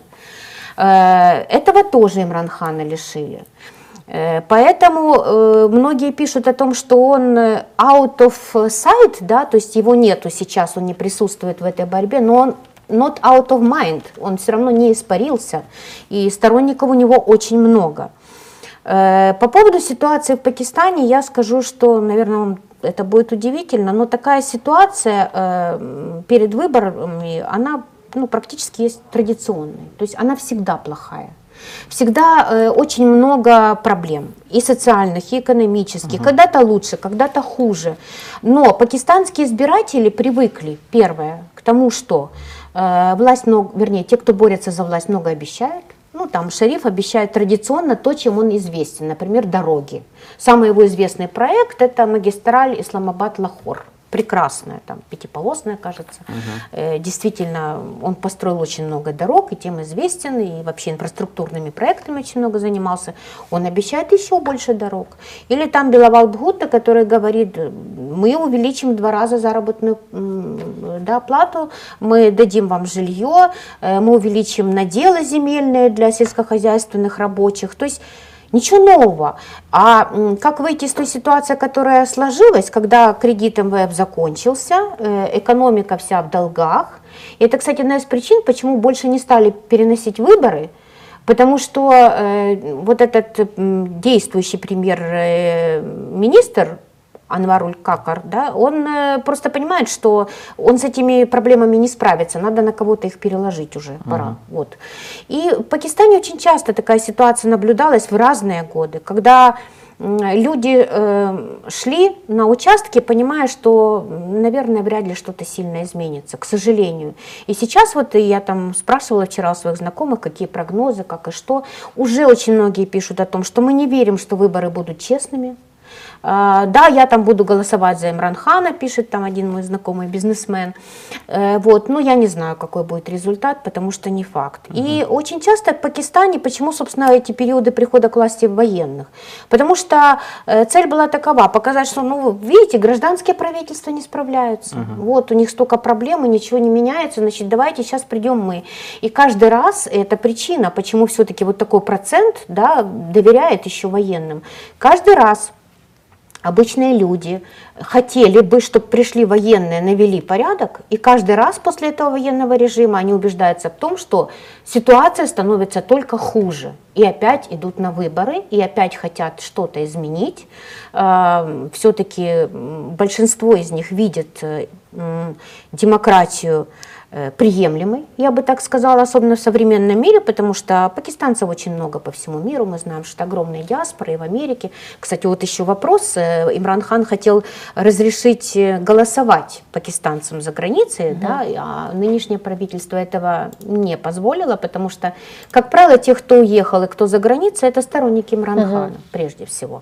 Э, Этого тоже Имранхана лишили. Э, Поэтому э, многие пишут о том, что он э, out of sight, да, то есть его нету сейчас, он не присутствует в этой борьбе, но он not out of mind, он все равно не испарился, и сторонников у него очень много. Э, По поводу ситуации в Пакистане я скажу, что, наверное, вам это будет удивительно, но такая ситуация э, перед выборами, она ну, практически есть традиционной, то есть она всегда плохая. Всегда э, очень много проблем, и социальных, и экономических. Когда-то лучше, когда-то хуже. Но пакистанские избиратели привыкли, первое, к тому, что э, власть, много, вернее, те, кто борется за власть, много обещают, Ну, там шериф обещает традиционно то, чем он известен, например, дороги. Самый его известный проект – это магистраль Исламабад-Лахор. Прекрасная, там, пятиполосная, кажется. Э, Действительно, он построил очень много дорог, и тем известен, и вообще инфраструктурными проектами очень много занимался. Он обещает еще больше дорог. Или там Беловал Бхутта, который говорит, мы увеличим в два раза заработную да, плату, мы дадим вам жилье, э, мы увеличим наделы земельные для сельскохозяйственных рабочих. То есть Ничего нового. А как выйти из той ситуации, которая сложилась, когда кредит МВФ закончился, э, экономика вся в долгах. И это, кстати, одна из причин, почему больше не стали переносить выборы, потому что э, вот этот действующий премьер-министр Анваруль Какар, да, он э, просто понимает, что он с этими проблемами не справится, надо на кого-то их переложить уже, пора. Вот. И в Пакистане очень часто такая ситуация наблюдалась в разные годы, когда люди э, шли на участки, понимая, что, наверное, вряд ли что-то сильно изменится, к сожалению. И сейчас вот я там спрашивала вчера у своих знакомых, какие прогнозы, как и что. Уже очень многие пишут о том, что мы не верим, что выборы будут честными, Да, я там буду голосовать за Имран Хана, пишет там один мой знакомый бизнесмен. Э, Вот, но я не знаю, какой будет результат, потому что не факт. И очень часто в Пакистане, почему, собственно, эти периоды прихода к власти военных? Потому что э, цель была такова, показать, что, ну, видите, гражданские правительства не справляются. Вот, у них столько проблем, и ничего не меняется, значит, давайте сейчас придем мы. И каждый раз это причина, почему все-таки вот такой процент да, доверяет еще военным. Каждый раз обычные люди хотели бы, чтобы пришли военные, навели порядок, и каждый раз после этого военного режима они убеждаются в том, что ситуация становится только хуже. И опять идут на выборы, и опять хотят что-то изменить. Все-таки большинство из них видят э, демократию э, приемлемой, я бы так сказала, особенно в современном мире, потому что пакистанцев очень много по всему миру, мы знаем, что огромная диаспора и в Америке. Кстати, вот еще вопрос, э, Имран Хан хотел разрешить э, голосовать пакистанцам за границей, да, а нынешнее правительство этого не позволило, потому что, как правило, те, кто уехал и кто за границей, это сторонники Имрана Хана, прежде всего.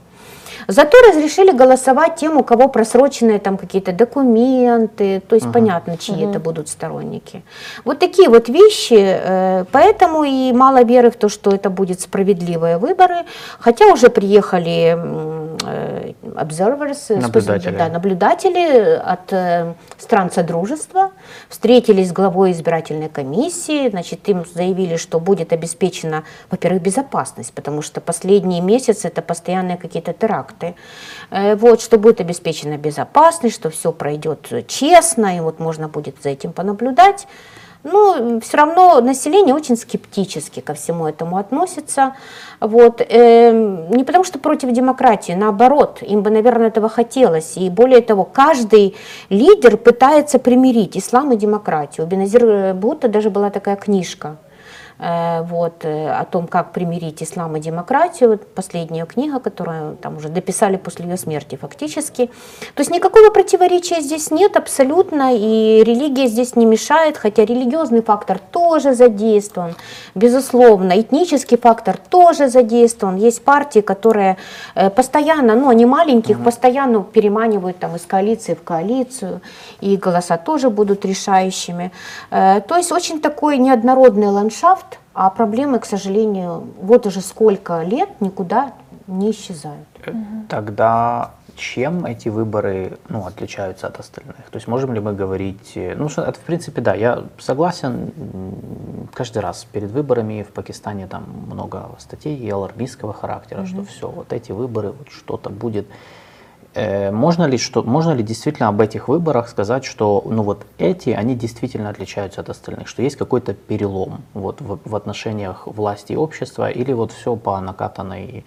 Зато разрешили голосовать тем, у кого просроченные там какие-то документы, то есть понятно, чьи это будут сторонники. Вот такие вот вещи, э, поэтому и мало веры в то, что это будут справедливые выборы, хотя уже приехали observers, э, Наблюдатели. да, наблюдатели от э, стран Содружества, встретились с главой избирательной комиссии, значит, им заявили, что будет обеспечена, во-первых, безопасность, потому что последние месяцы это постоянные какие-то теракты, Э, вот, что будет обеспечена безопасность, что все пройдет честно, и вот можно будет за этим понаблюдать. Но все равно население очень скептически ко всему этому относится. Вот. эм, Не потому что против демократии, наоборот, им бы, наверное, этого хотелось. И более того, каждый лидер пытается примирить ислам и демократию. У Беназир Бхутта даже была такая книжка э, вот, э, о том, как примирить ислам и демократию. Последняя книга, которую там уже дописали после ее смерти фактически. То есть никакого противоречия здесь нет абсолютно, и религия здесь не мешает, хотя религиозный фактор тоже задействован, безусловно, этнический фактор тоже задействован. Есть партии, которые э, постоянно, ну они маленьких, постоянно переманивают там из коалиции в коалицию, и голоса тоже будут решающими. Э, То есть очень такой неоднородный ландшафт, а проблемы, к сожалению, вот уже сколько лет никуда не исчезают. Э, Тогда чем эти выборы ну, отличаются от остальных? То есть можем ли мы говорить... э, Ну, что это, в принципе, да, я согласен. Каждый раз перед выборами в Пакистане там много статей и алармистского характера, что все, вот эти выборы, вот что-то будет. Э, Можно ли, что, можно ли действительно об этих выборах сказать, что ну вот эти, они действительно отличаются от остальных, что есть какой-то перелом вот, в, в отношениях власти и общества, или вот все по накатанной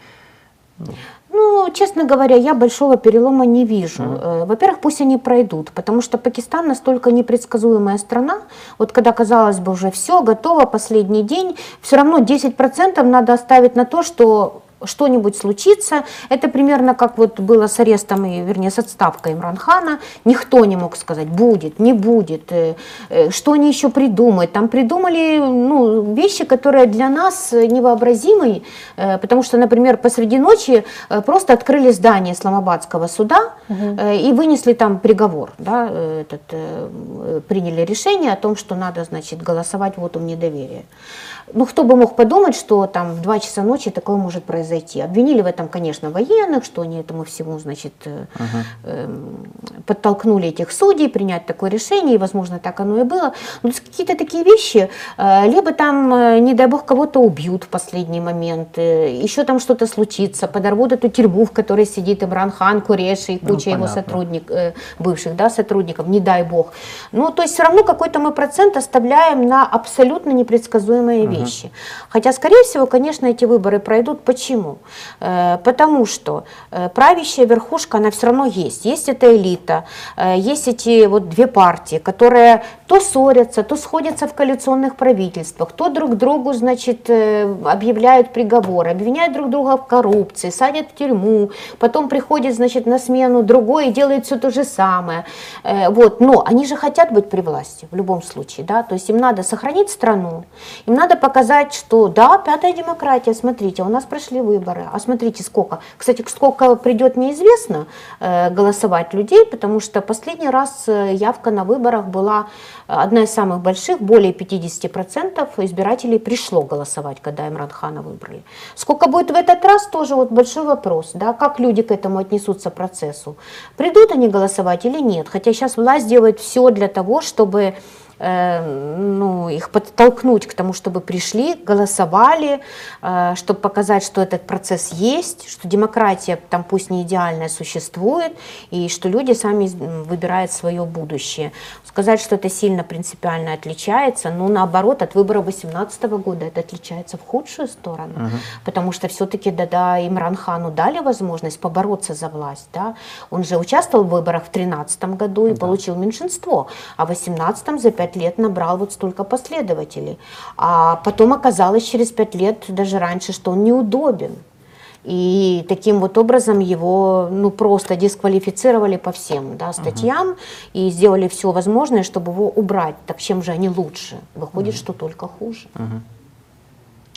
Ну, честно говоря, я большого перелома не вижу. Э, Во-первых, пусть они пройдут, потому что Пакистан настолько непредсказуемая страна. Вот когда, казалось бы, уже все готово, последний день, все равно 10% надо оставить на то, что что-нибудь случится. Это примерно как вот было с арестом, и, вернее, с отставкой Имранхана. Никто не мог сказать, будет, не будет, э, э, что они еще придумают. Там придумали ну, вещи, которые для нас невообразимы, э, потому что, например, посреди ночи просто открыли здание Исламабадского суда э, и вынесли там приговор, да, э, этот, э, приняли решение о том, что надо, значит, голосовать вотум недоверия. Ну, кто бы мог подумать, что там в 2 часа ночи такое может произойти. Обвинили в этом, конечно, военных, что они этому всему, значит, эм, подтолкнули этих судей принять такое решение, и, возможно, так оно и было. Но это какие-то такие вещи, либо там, не дай бог, кого-то убьют в последний момент, еще там что-то случится, подорвут эту тюрьму, в которой сидит Имран Хан, Куреши и Ну, куча его понятно. сотрудников, э, бывших да, сотрудников, не дай бог. Ну, то есть все равно какой-то мы процент оставляем на абсолютно непредсказуемые вещи. Хотя, скорее всего, конечно, эти выборы пройдут. Почему? Э, потому что э, правящая верхушка, она все равно есть. Есть эта элита, есть эти вот две партии, которые то ссорятся, то сходятся в коалиционных правительствах, то друг другу, значит, объявляют приговоры, обвиняют друг друга в коррупции, садят в тюрьму, потом приходит, значит, на смену другой и делает все то же самое. Э, Вот, но они же хотят быть при власти в любом случае, да, то есть им надо сохранить страну, им надо показать, что да, пятая демократия, смотрите, у нас прошли выборы, а смотрите сколько, кстати, сколько придет неизвестно э, голосовать людей, потому что последний раз э, явка на выборах была одна из самых больших, более 50% избирателей пришло голосовать, когда Имран Хана выбрали. Сколько будет в этот раз, тоже вот большой вопрос, да, как люди к этому отнесутся процессу. Придут они голосовать или нет, хотя сейчас власть делает все для того, чтобы ну, их подтолкнуть к тому, чтобы пришли, голосовали, э, чтобы показать, что этот процесс есть, что демократия там пусть не идеальная существует, и что люди сами выбирают свое будущее. Сказать, что это сильно принципиально отличается, ну наоборот, от выборов 2018 года это отличается в худшую сторону, потому что все-таки да, да, Имран Хану дали возможность побороться за власть, да, он же участвовал в выборах в 2013 году и получил меньшинство, а в 2018 за пять лет набрал вот столько последователей, а потом оказалось через пять лет, даже раньше, что он неудобен. И таким вот образом его ну, просто дисквалифицировали по всем да, статьям и сделали все возможное, чтобы его убрать. Так чем же они лучше? Выходит, что только хуже.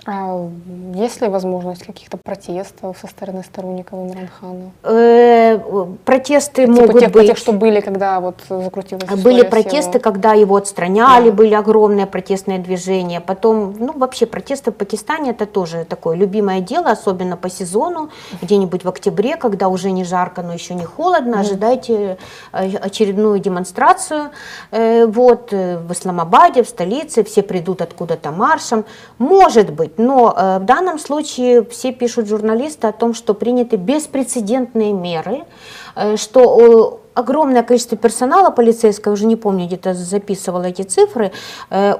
А есть ли возможность каких-то протестов со стороны сторонников Имран Хана? Э, протесты Типа могут тех, быть. тех, что были, когда вот закрутилась Были протесты, его- когда его отстраняли, Да. были огромные протестные движения. Потом, ну, вообще протесты в Пакистане это тоже такое любимое дело, особенно по сезону, где-нибудь в октябре, когда уже не жарко, но еще не холодно, ожидайте э, очередную демонстрацию. Э, Вот, э, в Исламабаде, в столице, все придут откуда-то маршем. Может быть, но э, в данном случае все пишут журналисты о том, что приняты беспрецедентные меры, э, что э, огромное количество персонала полицейского, уже не помню, где-то записывала эти цифры,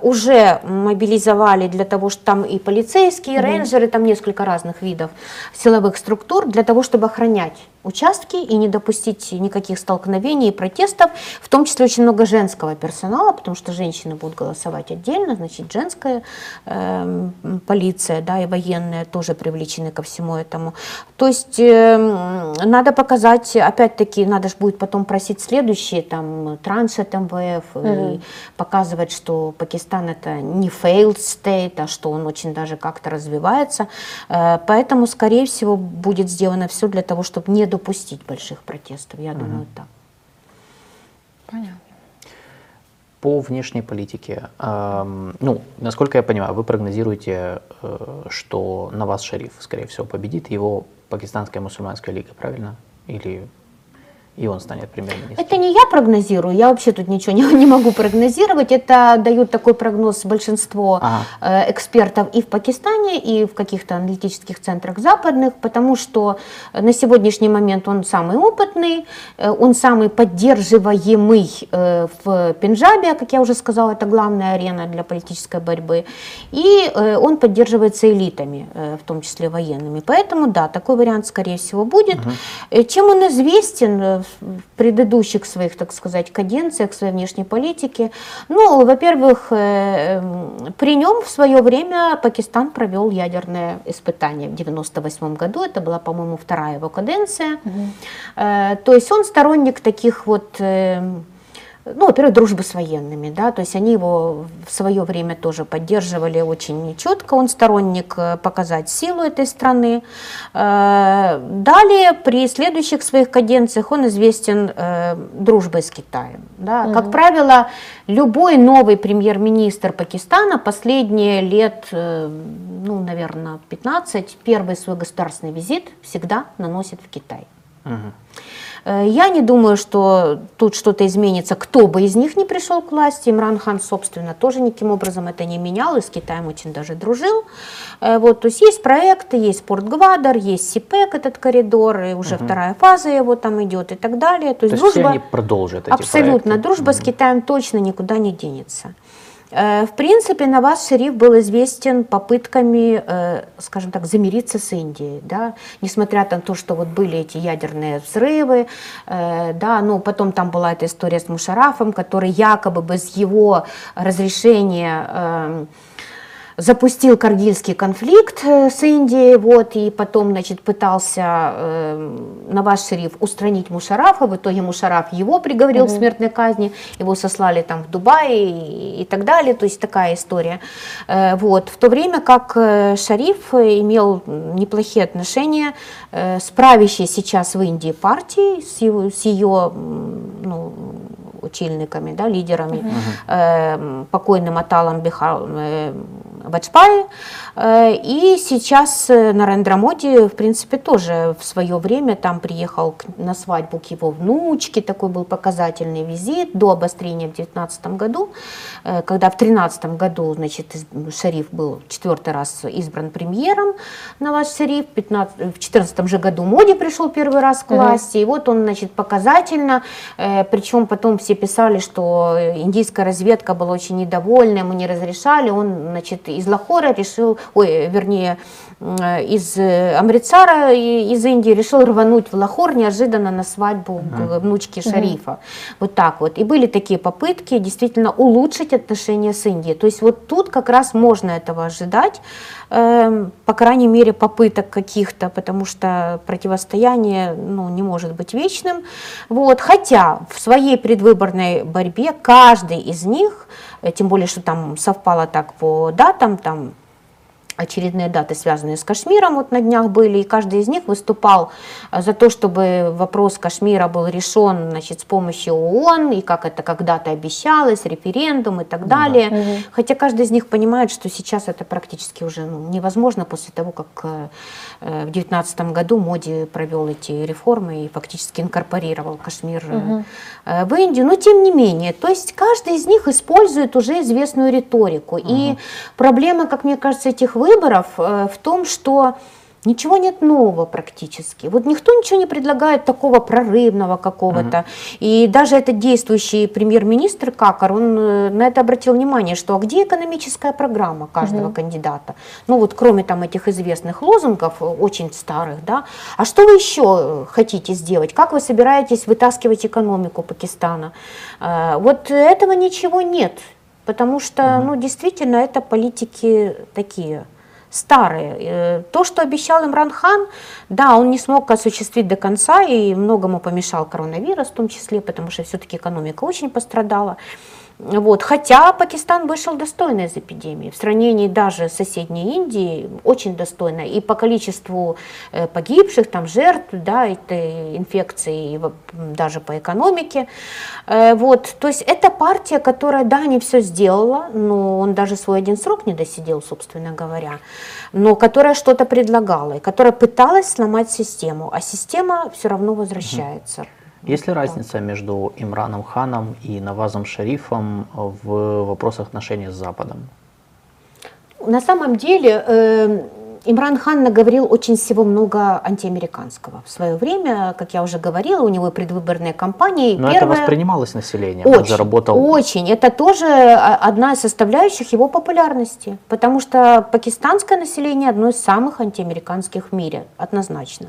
уже мобилизовали для того, что там и полицейские, и рейнджеры, там несколько разных видов силовых структур, для того, чтобы охранять участки и не допустить никаких столкновений и протестов, в том числе очень много женского персонала, потому что женщины будут голосовать отдельно, значит, женская эм, полиция, да, и военные тоже привлечены ко всему этому. То есть эм, надо показать, опять-таки, надо же будет потом просить следующие, там, транш от МВФ, и показывать, что Пакистан это не failed state, а что он очень даже как-то развивается. Э, Поэтому, скорее всего, будет сделано все для того, чтобы не допустить больших протестов, я думаю, так. Понятно. По внешней политике, эм, ну, насколько я понимаю, вы прогнозируете, э, что Наваз Шариф, скорее всего, победит его пакистанская мусульманская лига, правильно? Или и он станет премьер-министром? Это не я прогнозирую, я вообще тут ничего не, [LAUGHS] не могу прогнозировать. Это дают такой прогноз большинство Ага. э, экспертов и в Пакистане, и в каких-то аналитических центрах западных, потому что э, на сегодняшний момент он самый опытный, э, он самый поддерживаемый э, в Пенджабе, как я уже сказала, это главная арена для политической борьбы, и э, он поддерживается элитами, э, в том числе военными. Поэтому, да, такой вариант, скорее всего, будет. Э, Чем он известен? Предыдущих своих, так сказать, каденциях своей внешней политики. Ну, во-первых, э, м, при нем в свое время Пакистан провел ядерное испытание в 98 году. Это была, по-моему, вторая его каденция. Э, То есть он сторонник таких вот э, ну, во-первых, дружбы с военными, да, то есть они его в свое время тоже поддерживали очень четко, он сторонник э, показать силу этой страны. Э, Далее, при следующих своих каденциях он известен э, дружбой с Китаем. Да. Как правило, любой новый премьер-министр Пакистана последние лет, ну, наверное, 15, первый свой государственный визит всегда наносит в Китай. Мгм. Э, Я не думаю, что тут что-то изменится, кто бы из них не пришел к власти. Имран Хан, собственно, тоже никаким образом это не менял и с Китаем очень даже дружил. Э, Вот, то есть есть проекты, есть Порт Гвадар, есть СИПЕК, этот коридор, и уже вторая фаза его там идет и так далее. То То есть, есть все дружба... они продолжат эти Абсолютно. проекты? Дружба с Мгм. Китаем точно никуда не денется. Э, В принципе, Наваз Шериф был известен попытками, э, скажем так, замириться с Индией, да, несмотря на то, что вот были эти ядерные взрывы, э, да, ну потом там была эта история с Мушарафом, который якобы без его разрешения эм, запустил Каргильский конфликт э, с Индией, вот, и потом, значит, пытался э, Наваз Шериф устранить Мушарафа, в итоге Мушараф его приговорил к смертной казни, его сослали там в Дубай и, и так далее, то есть такая история. Э, вот, в то время как э, Шариф э, имел неплохие отношения э, с правящей сейчас в Индии партией, с, его, с ее, ну, учильниками, да, лидерами, э, покойным Аталом Биха, э, Ваджпаи. Э, и сейчас э, Нарендра Моди, в принципе, тоже в свое время там приехал на свадьбу к его внучке, такой был показательный визит до обострения в 2019 году, э, когда в 2013 году, значит, Шариф был четвертый раз избран премьером, Наваз Шариф, в 15 в 2014 же году Моди пришел первый раз к власти, и вот он, значит, показательно, причем потом все писали, что индийская разведка была очень недовольна, ему не разрешали, он, значит, из Лахора решил, ой, вернее, из э, Амрицара, и- из Индии решил рвануть в Лахор неожиданно на свадьбу к внучки Шарифа. Вот так вот. И были такие попытки действительно улучшить отношения с Индией. То есть вот тут как раз можно этого ожидать, эм, по крайней мере, попыток каких-то, потому что противостояние ну, не может быть вечным. Вот. Хотя в своей предвыборной борьбе каждый из них, э, тем более, что там совпало так по датам, там очередные даты, связанные с Кашмиром, вот на днях были, и каждый из них выступал э, за то, чтобы вопрос Кашмира был решен значит, с помощью ООН, и как это когда-то обещалось, референдум и так далее. Хотя каждый из них понимает, что сейчас это практически уже ну, невозможно после того, как э, э, в 2019 году Моди провел эти реформы и фактически инкорпорировал Кашмир э, в Индию. Но тем не менее, то есть каждый из них использует уже известную риторику. И проблема, как мне кажется, этих выборов э, в том, что Ничего нет нового практически. Вот никто ничего не предлагает такого прорывного какого-то. И даже этот действующий премьер-министр Какар, он э, на это обратил внимание, что а где экономическая программа каждого кандидата? Ну вот кроме там этих известных лозунгов, э, очень старых, да, а что вы еще хотите сделать? Как вы собираетесь вытаскивать экономику Пакистана? Вот этого ничего нет, потому что, ну действительно, это политики такие старые. Э, То, что обещал Имран Хан, да, он не смог осуществить до конца, и многому помешал коронавирус в том числе, потому что все-таки экономика очень пострадала. Вот. Хотя Пакистан вышел достойно из эпидемии. В сравнении даже с соседней Индией очень достойно. И по количеству э, погибших, там, жертв да, этой инфекции, и даже по экономике. Э, Вот. То есть это партия, которая, да, не все сделала, но он даже свой один срок не досидел, собственно говоря, но которая что-то предлагала, и которая пыталась сломать систему, а система все равно возвращается. Есть ли разница между Имраном Ханом и Навазом Шарифом в вопросах отношений с Западом? На самом деле э, Имран Хан наговорил очень всего много антиамериканского. В свое время, как я уже говорила, у него предвыборные кампании. Но это Первое- воспринималось населением. Он Очень, заработал очень. Это тоже а, одна из составляющих его популярности, потому что пакистанское население одно из самых антиамериканских в мире, однозначно.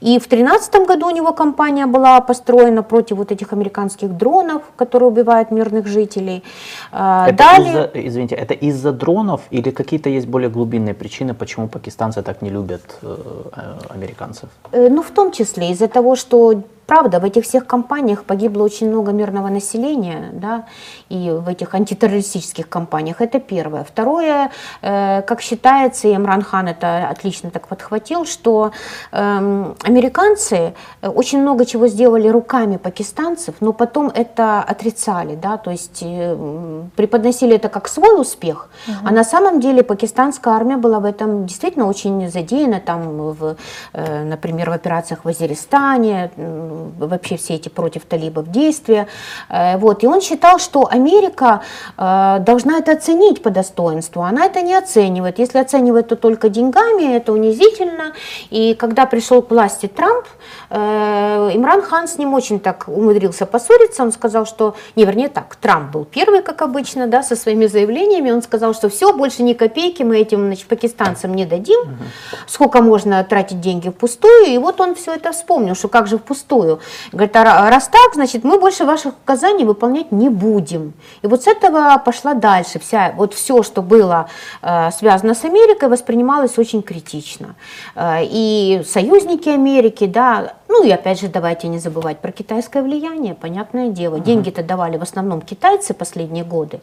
И в 2013 году у него кампания была построена против вот этих американских дронов, которые убивают мирных жителей. А, Это Далее... из-за, извините, это из-за дронов или какие-то есть более глубинные причины, почему пакистанцы так не любят э, э, американцев? Э, Ну, в том числе из-за того, что Правда, в этих всех компаниях погибло очень много мирного населения, да, и в этих антитеррористических компаниях. Это первое. Второе, э, как считается, и Имран Хан это отлично так подхватил, что эм, американцы э, очень много чего сделали руками пакистанцев, но потом это отрицали, да, то есть э, преподносили это как свой успех, а на самом деле пакистанская армия была в этом действительно очень задеяна, там, в, э, например, в операциях в Азеристане, м, вообще все эти против талибов действия. Э, Вот. И он считал, что Америка э, должна это оценить по достоинству. Она это не оценивает. Если оценивает, то только деньгами, это унизительно. И когда пришел к власти Трамп, э, Имран Хан с ним очень так умудрился поссориться. Он сказал, что, не, вернее так, Трамп был первый, как обычно, да, со своими заявлениями. Он сказал, что все, больше ни копейки мы этим значит, пакистанцам не дадим. Сколько можно тратить деньги впустую. И вот он все это вспомнил, что как же впустую. Говорит, а ра- раз так, значит, мы больше ваших указаний выполнять не будем. И вот с этого пошла дальше. Вся, вот все, что было э, связано с Америкой, воспринималось очень критично. Э, и союзники Америки, да, ну и опять же, давайте не забывать про китайское влияние, понятное дело. Деньги-то давали в основном китайцы последние годы.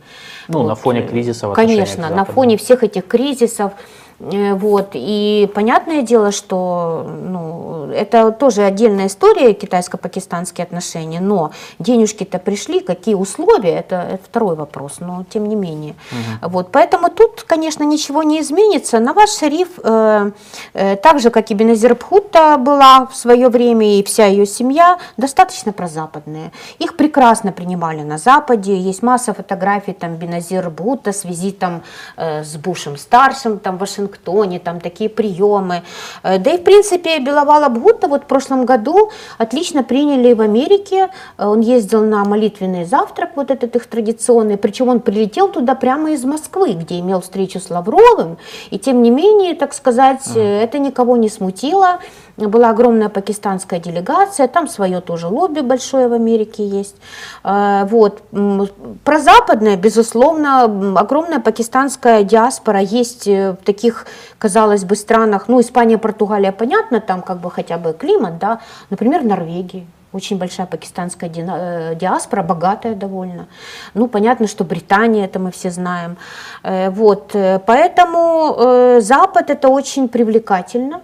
Ну, на фоне э, кризиса в отношениях Конечно, на фоне всех этих кризисов. Э, Вот. И понятное дело, что ну, это тоже отдельная история, китайско-пакистанские отношения, но денежки-то пришли, какие условия, это, это второй вопрос, но тем не менее. Вот. Поэтому тут, конечно, ничего не изменится. Наваз Шариф, э, э, так же, как и Беназир Бхутта была в свое время, и вся ее семья, достаточно прозападные. Их прекрасно принимали на Западе, есть масса фотографий там Беназир Бхутта с визитом э, с Бушем старшим там в Вашингтоне, там такие приемы. Э, да и в принципе Беловала Бхутта вот в прошлом году отлично приняли в Америке. Э, Он ездил на молитвенный завтрак, вот этот их традиционный, причем он прилетел туда прямо из Москвы, где имел встречу с Лавровым, и тем не менее, так сказать, э, это никого не смутило. Была огромная пакистанская делегация, там свое тоже лобби большое в Америке есть. Э, Вот. М, Прозападная, безусловно, огромная пакистанская диаспора есть э, в таких, казалось бы, странах, ну, Испания, Португалия, понятно, там как бы хотя бы климат, да, например, Норвегия. Очень большая пакистанская э, диаспора, богатая довольно. Ну, понятно, что Британия, это мы все знаем. Вот, поэтому Запад это очень привлекательно.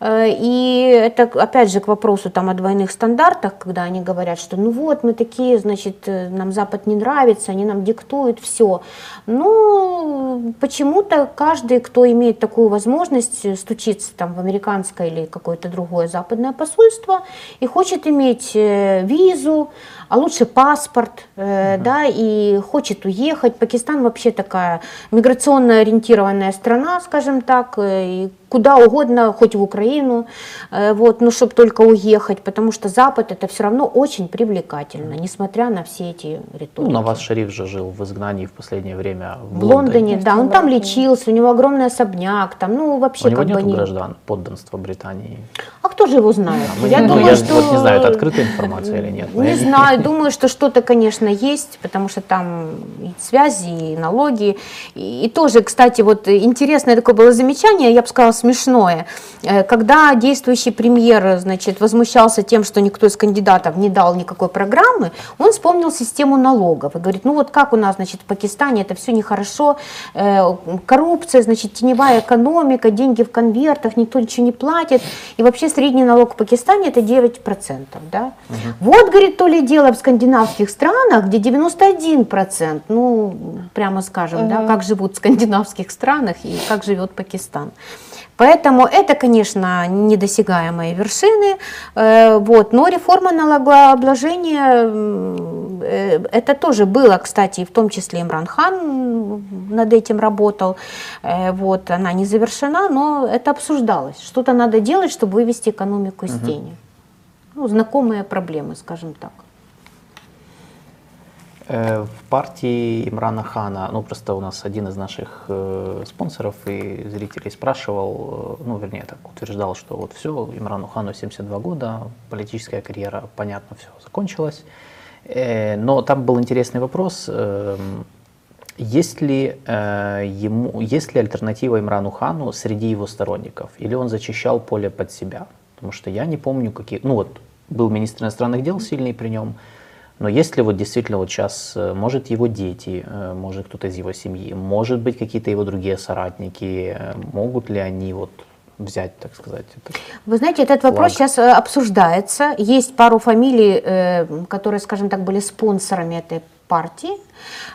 Э, И это, опять же, к вопросу там, о двойных стандартах, когда они говорят, что ну вот мы такие, значит, э, нам Запад не нравится, они нам диктуют все. Ну, почему-то каждый, кто имеет такую возможность э, стучиться там в американское или какое-то другое западное посольство и хочет иметь визу, а лучше паспорт, э, да, и хочет уехать. Пакистан вообще такая миграционно ориентированная страна, скажем так, и куда угодно, хоть в Украину, э, вот, ну, чтобы только уехать, потому что Запад это все равно очень привлекательно, несмотря на все эти риторики. Ну, Наваз Шариф же жил в изгнании в последнее время в, в Лондоне, В да, он там Лондоне. лечился, у него огромный особняк, там, ну, У вообще него как нет бы не... граждан подданства Британии. А кто же его знает? Мы- я ну, думаю, я что... вот не знаю, это открытая информация или нет. Не знаю, думаю, что что-то, конечно, есть, потому что там и связи, и налоги. И, и тоже, кстати, вот интересное такое было замечание, я бы сказала, смешное. Э, Когда действующий премьер, значит, возмущался тем, что никто из кандидатов не дал никакой программы, он вспомнил систему налогов и говорит, ну вот как у нас, значит, в Пакистане это все нехорошо, э, коррупция, значит, теневая экономика, деньги в конвертах, никто ничего не платит. И вообще средний налог в Пакистане это 9%. Да? Вот, говорит, то ли дело в скандинавских странах, где 91%, ну, прямо скажем, да, как живут в скандинавских странах и как живет Пакистан. Поэтому это, конечно, недосягаемые вершины, э, вот, но реформа налогообложения, э, это тоже было, кстати, в том числе Имран Хан над этим работал, Э, вот, она не завершена, но это обсуждалось. Что-то надо делать, чтобы вывести экономику из тени. Ну, знакомые проблемы, скажем так. Э, В партии Имрана Хана, ну просто у нас один из наших э, спонсоров и зрителей спрашивал, э, ну вернее так утверждал, что вот все, Имрану Хану 72 года, политическая карьера, понятно, все закончилась. Э, но там был интересный вопрос, эм, есть ли, э, ему, есть ли альтернатива Имрану Хану среди его сторонников, или он зачищал поле под себя? Потому что я не помню, какие... Ну вот, был министр иностранных дел сильный при нем, но есть ли вот действительно вот сейчас, э, может его дети, э, может кто-то из его семьи, может быть какие-то его другие соратники, э, могут ли они вот взять, так сказать? Вы знаете, этот вопрос Флаг. сейчас э, обсуждается. Есть пару фамилий, э, которые, скажем так, были спонсорами этой партии.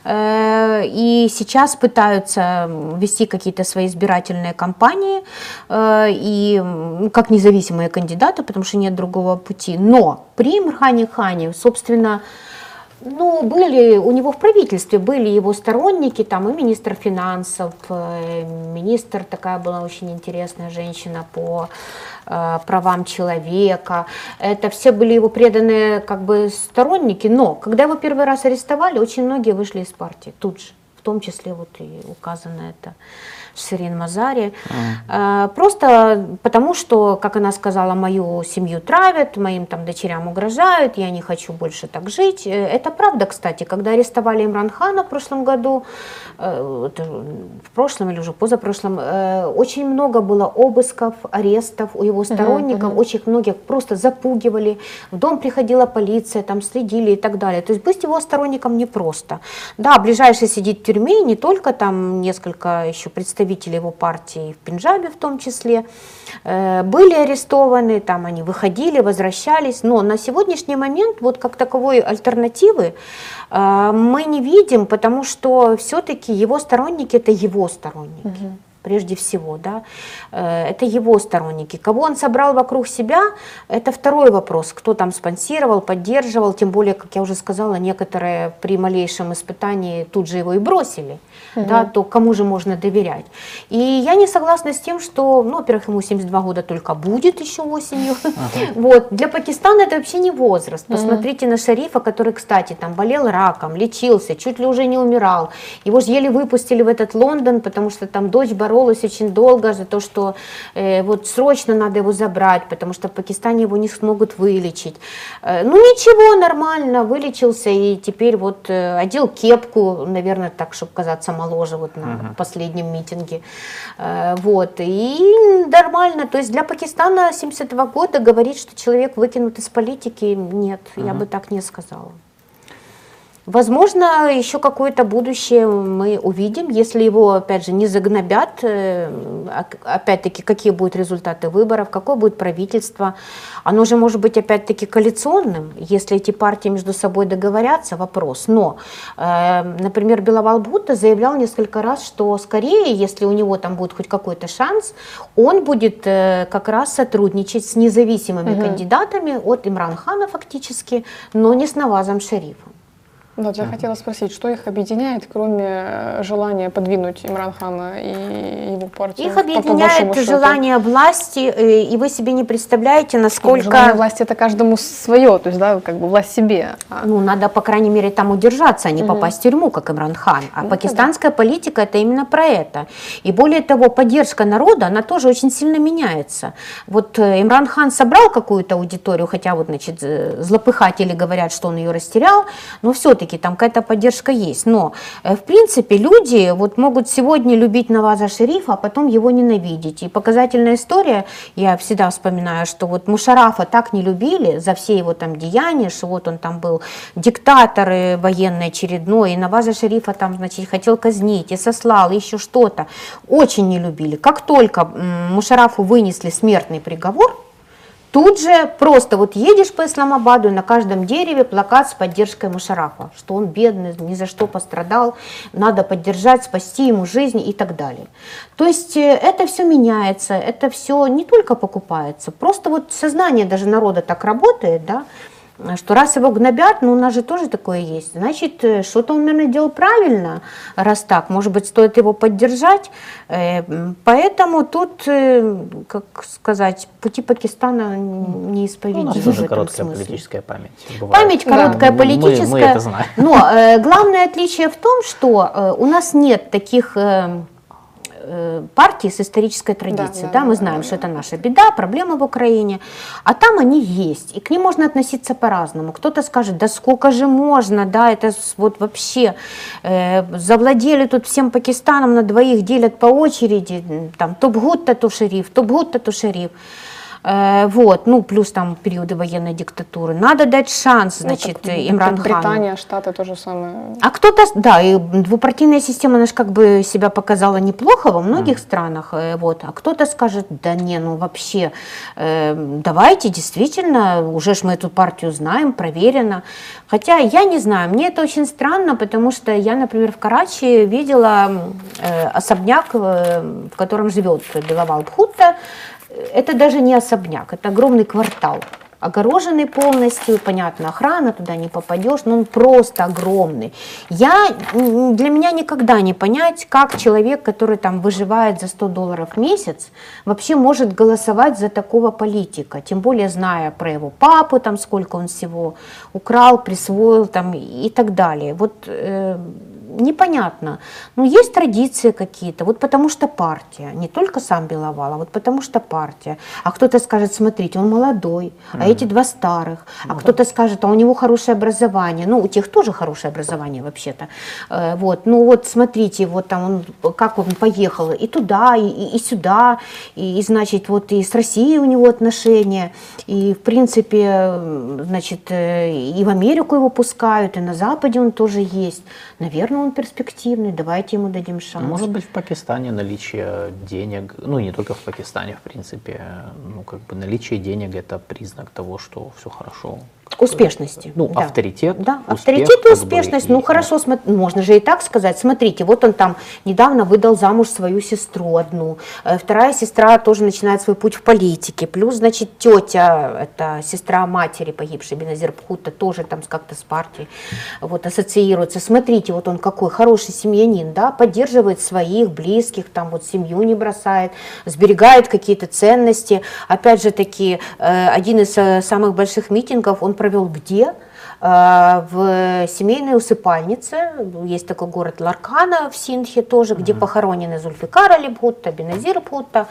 Э, И сейчас пытаются вести какие-то свои избирательные кампании и м, как независимые кандидаты, потому что нет другого пути. Но при Имрхане Хане, собственно, ну, были у него в правительстве, были его сторонники, там и министр финансов, э, министр, такая была очень интересная женщина по э, правам человека. Это все были его преданные как бы сторонники, но когда его первый раз арестовали, очень многие вышли из партии тут же, в том числе вот и указано это Ширин Мазари. Э, Просто потому, что, как она сказала, мою семью травят, моим там дочерям угрожают, я не хочу больше так жить. Э, Это правда, кстати, когда арестовали Имран Хана в прошлом году, э, в прошлом или уже позапрошлом, очень много было обысков, арестов у его сторонников, очень многих просто запугивали, в дом приходила полиция, там следили и так далее. То есть быть его сторонником непросто. Да, ближайший сидит в тюрьме, не только там несколько еще представителей его партии в Пенджабе в том числе, э, были арестованы, там они выходили, возвращались, но на сегодняшний момент вот как таковой альтернативы э, мы не видим, потому что все-таки его сторонники это его сторонники. Прежде всего, да, Э, это его сторонники. Кого он собрал вокруг себя, это второй вопрос. Кто там спонсировал, поддерживал, тем более, как я уже сказала, некоторые при малейшем испытании тут же его и бросили, да, то кому же можно доверять? И я не согласна с тем, что, ну, во-первых, ему 72 года только будет еще осенью. [LAUGHS] Вот. Для Пакистана это вообще не возраст. Посмотрите на шарифа, который, кстати, там болел раком, лечился, чуть ли уже не умирал. Его же еле выпустили в этот Лондон, потому что там дочь боролась очень долго за то, что э, вот срочно надо его забрать, потому что в Пакистане его не смогут вылечить. Э, ну ничего, нормально, вылечился и теперь вот э, одел кепку, наверное, так, чтобы казаться моложе вот на последнем митинге. Э, вот, и нормально. То есть для Пакистана 72 года говорить, что человек выкинут из политики, нет, я бы так не сказала. Возможно, еще какое-то будущее мы увидим, если его, опять же, не загнобят, э, опять-таки, какие будут результаты выборов, какое будет правительство. Оно же может быть, опять-таки, коалиционным, если эти партии между собой договорятся, вопрос. Но, э, например, Беловал Будда заявлял несколько раз, что скорее, если у него там будет хоть какой-то шанс, он будет э, как раз сотрудничать с независимыми кандидатами от Имран Хана фактически, но не с Навазом Шарифом. Вот я хотела спросить, что их объединяет, кроме э, желания подвинуть Имран Хана и его партию? Их по- по объединяет счету? желание власти, э, и вы себе не представляете, Желание насколько... власти это каждому свое, то есть, да, как бы власть себе. А Ну, надо, по крайней мере, там удержаться, а не попасть в тюрьму, как Имран Хан. А Ну, пакистанская политика это именно про это. И более того, поддержка народа, она тоже очень сильно меняется. Вот э, Имран Хан собрал какую-то аудиторию, хотя вот, значит, злопыхатели говорят, что он ее растерял, но все-таки там какая-то поддержка есть. Но, э, в принципе, люди вот могут сегодня любить Наваза Шерифа, а потом его ненавидеть. И показательная история, я всегда вспоминаю, что вот Мушарафа так не любили за все его там деяния, что вот он там был диктатор э, военный очередной, и Наваза Шерифа там, значит, хотел казнить, и сослал, и еще что-то. Очень не любили. Как только Мушарафу вынесли смертный приговор, Тут же просто вот едешь по Исламабаду, и на каждом дереве плакат с поддержкой Мушарафа, что он бедный, ни за что пострадал, надо поддержать, спасти ему жизнь и так далее. То есть э, это все меняется, это все не только покупается, просто вот сознание даже народа так работает, да, что раз его гнобят, ну у нас же тоже такое есть, значит, э, что-то он, наверное, делал правильно, раз так, может быть, стоит его поддержать. Э, Поэтому тут, э, как сказать, пути Пакистана Ну, неисповедимы у нас тоже короткая смысле. политическая память. бывает. Память Да. короткая Мы- мы- мы политическая. это знаем. Но главное отличие в том, что у нас нет таких э, партий с исторической традицией. да, Да, мы да, знаем, да, что да. это наша беда, проблема в Украине. А там они есть, и к ним можно относиться по-разному. Кто-то скажет, да сколько же можно, да, это вот вообще э, завладели тут всем Пакистаном, на двоих делят по очереди, там топ-гутта, то шериф, топ-гутта, то шериф. Э, Вот, ну, плюс там периоды военной диктатуры. Надо дать шанс, Ну, значит, так Имран Хану. Британия, Штаты то же самое. А кто-то, да, и двупартийная система, она же как бы себя показала неплохо во многих странах, э, вот, а кто-то скажет, да не, ну вообще, э, давайте действительно, уже ж мы эту партию знаем, проверено. Хотя я не знаю, мне это очень странно, потому что я, например, в Карачи видела э, особняк, э, в котором живет Беловал Бхутта, это даже не особняк, это огромный квартал огороженный полностью, понятно, охрана, туда не попадешь, но он просто огромный. Я, для меня никогда не понять, как человек, который там выживает за 100 долларов в месяц, вообще может голосовать за такого политика, тем более зная про его папу, там сколько он всего украл, присвоил там и так далее. Вот э, непонятно. Ну, есть традиции какие-то, вот потому что партия, не только сам Беловал, а вот потому что партия. А кто-то скажет, смотрите, он молодой, а эти два старых. А кто-то скажет, а у него хорошее образование. Ну, у тех тоже хорошее образование вообще-то. Э, Вот, ну вот смотрите, вот там он, как он поехал и туда, и, и- и сюда, и, и, значит, вот и с Россией у него отношения, и в принципе, значит, э, и в Америку его пускают, и на Западе он тоже есть. Наверное, он перспективный, давайте ему дадим шанс. Может быть, в Пакистане наличие денег, ну не только в Пакистане, в принципе, ну как бы наличие денег это признак того, что все хорошо. Успешности. Ну, да. авторитет, Да, успех, авторитет и как бы, успешность. и- ну, хорошо, смо- можно же и так сказать. Смотрите, вот он там недавно выдал замуж свою сестру одну. Э, Вторая сестра тоже начинает свой путь в политике. Плюс, значит, тетя, это сестра матери погибшей Беназир Пхута, тоже там как-то с партией вот, ассоциируется. Смотрите, вот он какой хороший семьянин, да, поддерживает своих близких, там вот семью не бросает, сберегает какие-то ценности. Опять же таки, э, один из э, самых больших митингов он провел где? Э, В семейной усыпальнице, есть такой город Ларкана в Синдхе тоже, где похоронены Зульфикар Али Бхутта, Беназир Бхутта.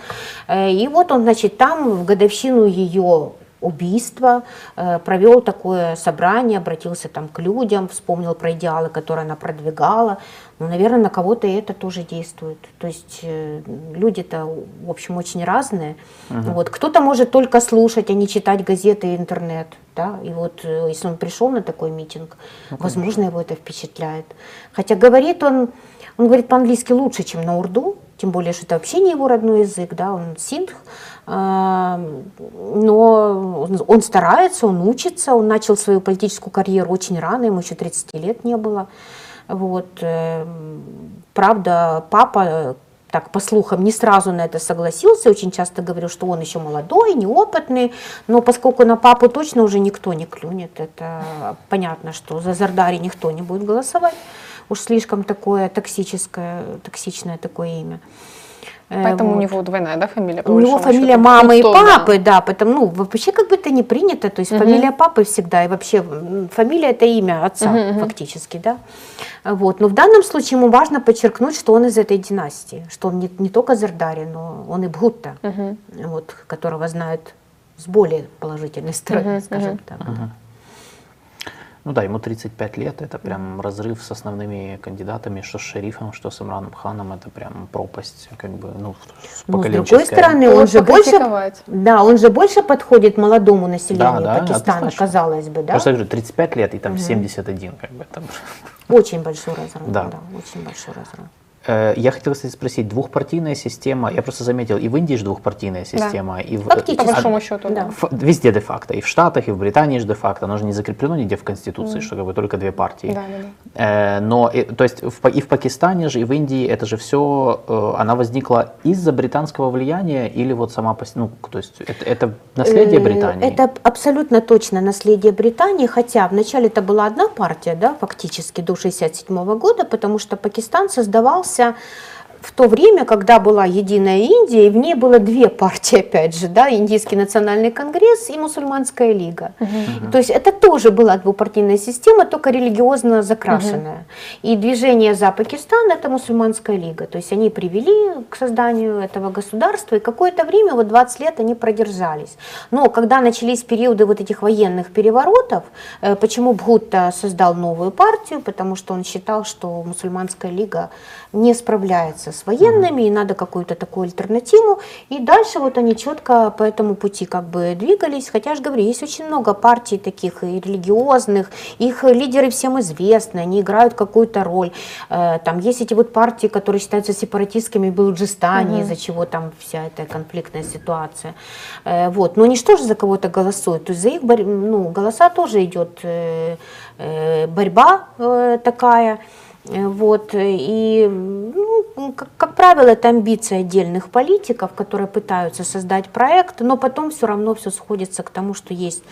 Э, И вот он, значит, там в годовщину ее убийства э, провел такое собрание, обратился там к людям, вспомнил про идеалы, которые она продвигала. Ну, наверное, на кого-то это тоже действует. То есть э, люди-то, в общем, очень разные. Вот. Кто-то может только слушать, а не читать газеты и интернет. Да? И вот э, если он пришел на такой митинг, возможно, его это впечатляет. Хотя говорит он, он говорит по-английски лучше, чем на урду, тем более, что это вообще не его родной язык, да, он синдх, а, но он, он старается, он учится, он начал свою политическую карьеру очень рано, ему еще 30 лет не было. Вот. э, Правда, папа, так по слухам, не сразу на это согласился, очень часто говорил, что он еще молодой, неопытный, но поскольку на папу точно уже никто не клюнет, это понятно, что за Зардари никто не будет голосовать, уж слишком такое токсическое, токсичное такое имя. Поэтому у вот. него двойная, да, фамилия? по У него фамилия счету? мамы и Ну, да. папы, да, потому, ну, вообще как бы это не принято, то есть Мгм. фамилия папы всегда, и вообще фамилия это имя отца мгм. фактически, да. Вот. Но в данном случае ему важно подчеркнуть, что он из этой династии, что он не, не только Зардари, но он и Бхутта, Мгм. вот, которого знают с более положительной стороны, Мгм, скажем мгм. так. Ну да, ему 35 лет, это прям разрыв с основными кандидатами, что с шерифом, что с Имраном Ханом, это прям пропасть, как бы, ну, с Но с другой стороны, он Вот же больше, да, он же больше подходит молодому населению Да, да, Пакистана, казалось бы, да. Просто я говорю, 35 лет и там 71, как бы там. Очень большой разрыв, Да. да. очень большой разрыв. Э, Я хотел, кстати, спросить, двухпартийная система, я просто заметил, и в Индии же двухпартийная система, и в, Фактически. По а- большому счету, да. да. Ф- Везде де-факто, и в Штатах, и в Британии же де-факто, оно же не закреплено нигде в Конституции, что как бы только две партии. Да, да, да. Э, Но, и- то есть в и в Пакистане же, и в Индии это же все, она возникла из-за британского влияния или вот сама, ну, то есть это, это наследие Э, Британии? Это абсолютно точно наследие Британии, хотя вначале это была одна партия, да, фактически до 1967 года, потому что Пакистан создавался відбувався в то время, когда была единая Индия, и в ней было две партии, опять же, да, Индийский национальный конгресс и Мусульманская лига. То есть это тоже была двупартийная система, только религиозно закрашенная. И движение за Пакистан это Мусульманская лига. То есть они привели к созданию этого государства, и какое-то время, вот 20 лет они продержались. Но когда начались периоды вот этих военных переворотов, э, почему Бхутта создал новую партию? Потому что он считал, что Мусульманская лига не справляется с военными, и надо какую-то такую альтернативу. И дальше вот они четко по этому пути как бы двигались. Хотя, я же говорю, есть очень много партий таких и религиозных, их лидеры всем известны, они играют какую-то роль. Э, Там есть эти вот партии, которые считаются сепаратистскими в Балуджистане, из-за чего там вся эта конфликтная ситуация. Э, Вот. Но они же тоже за кого-то голосуют. То есть за их ну, голоса тоже идет э, борьба такая. Вот, и, ну, как, как правило, это амбиции отдельных политиков, которые пытаются создать проект, но потом все равно все сходится к тому, что есть,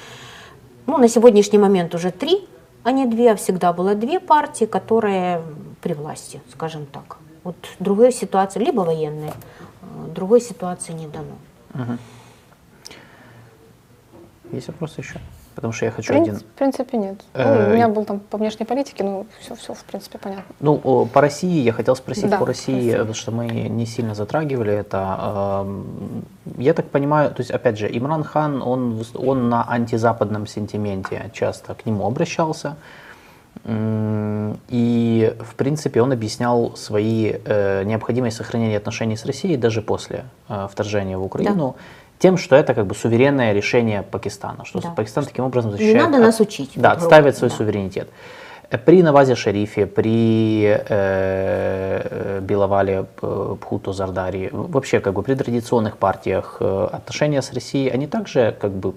ну, на сегодняшний момент уже три, а не две, а всегда было две партии, которые при власти, скажем так. Вот другой ситуации, либо военные, э, другой ситуации не дано. Есть вопросы еще? Потому что я хочу прин- один... в принципе, нет. Ну, Э, у меня был там по внешней политике, ну, все, все, в принципе, понятно. Ну, о, по России я хотел спросить Да, по России, России. потому что мы не сильно затрагивали это. Эм, Я так понимаю, то есть, опять же, Имран Хан, он, он на антизападном сентименте часто к нему обращался. И, в принципе, он объяснял свои э, необходимость сохранения отношений с Россией даже после э, вторжения в Украину тем, что это как бы суверенное решение Пакистана, что Да. Пакистан таким образом Не защищает... надо от- нас учить. Да, вот, отстаивает свой да. суверенитет. Э, При Навазе Шарифе, при э, э, Беловале П- Пхуто Зардари, вообще как бы при традиционных партиях э, отношения с Россией, они также как бы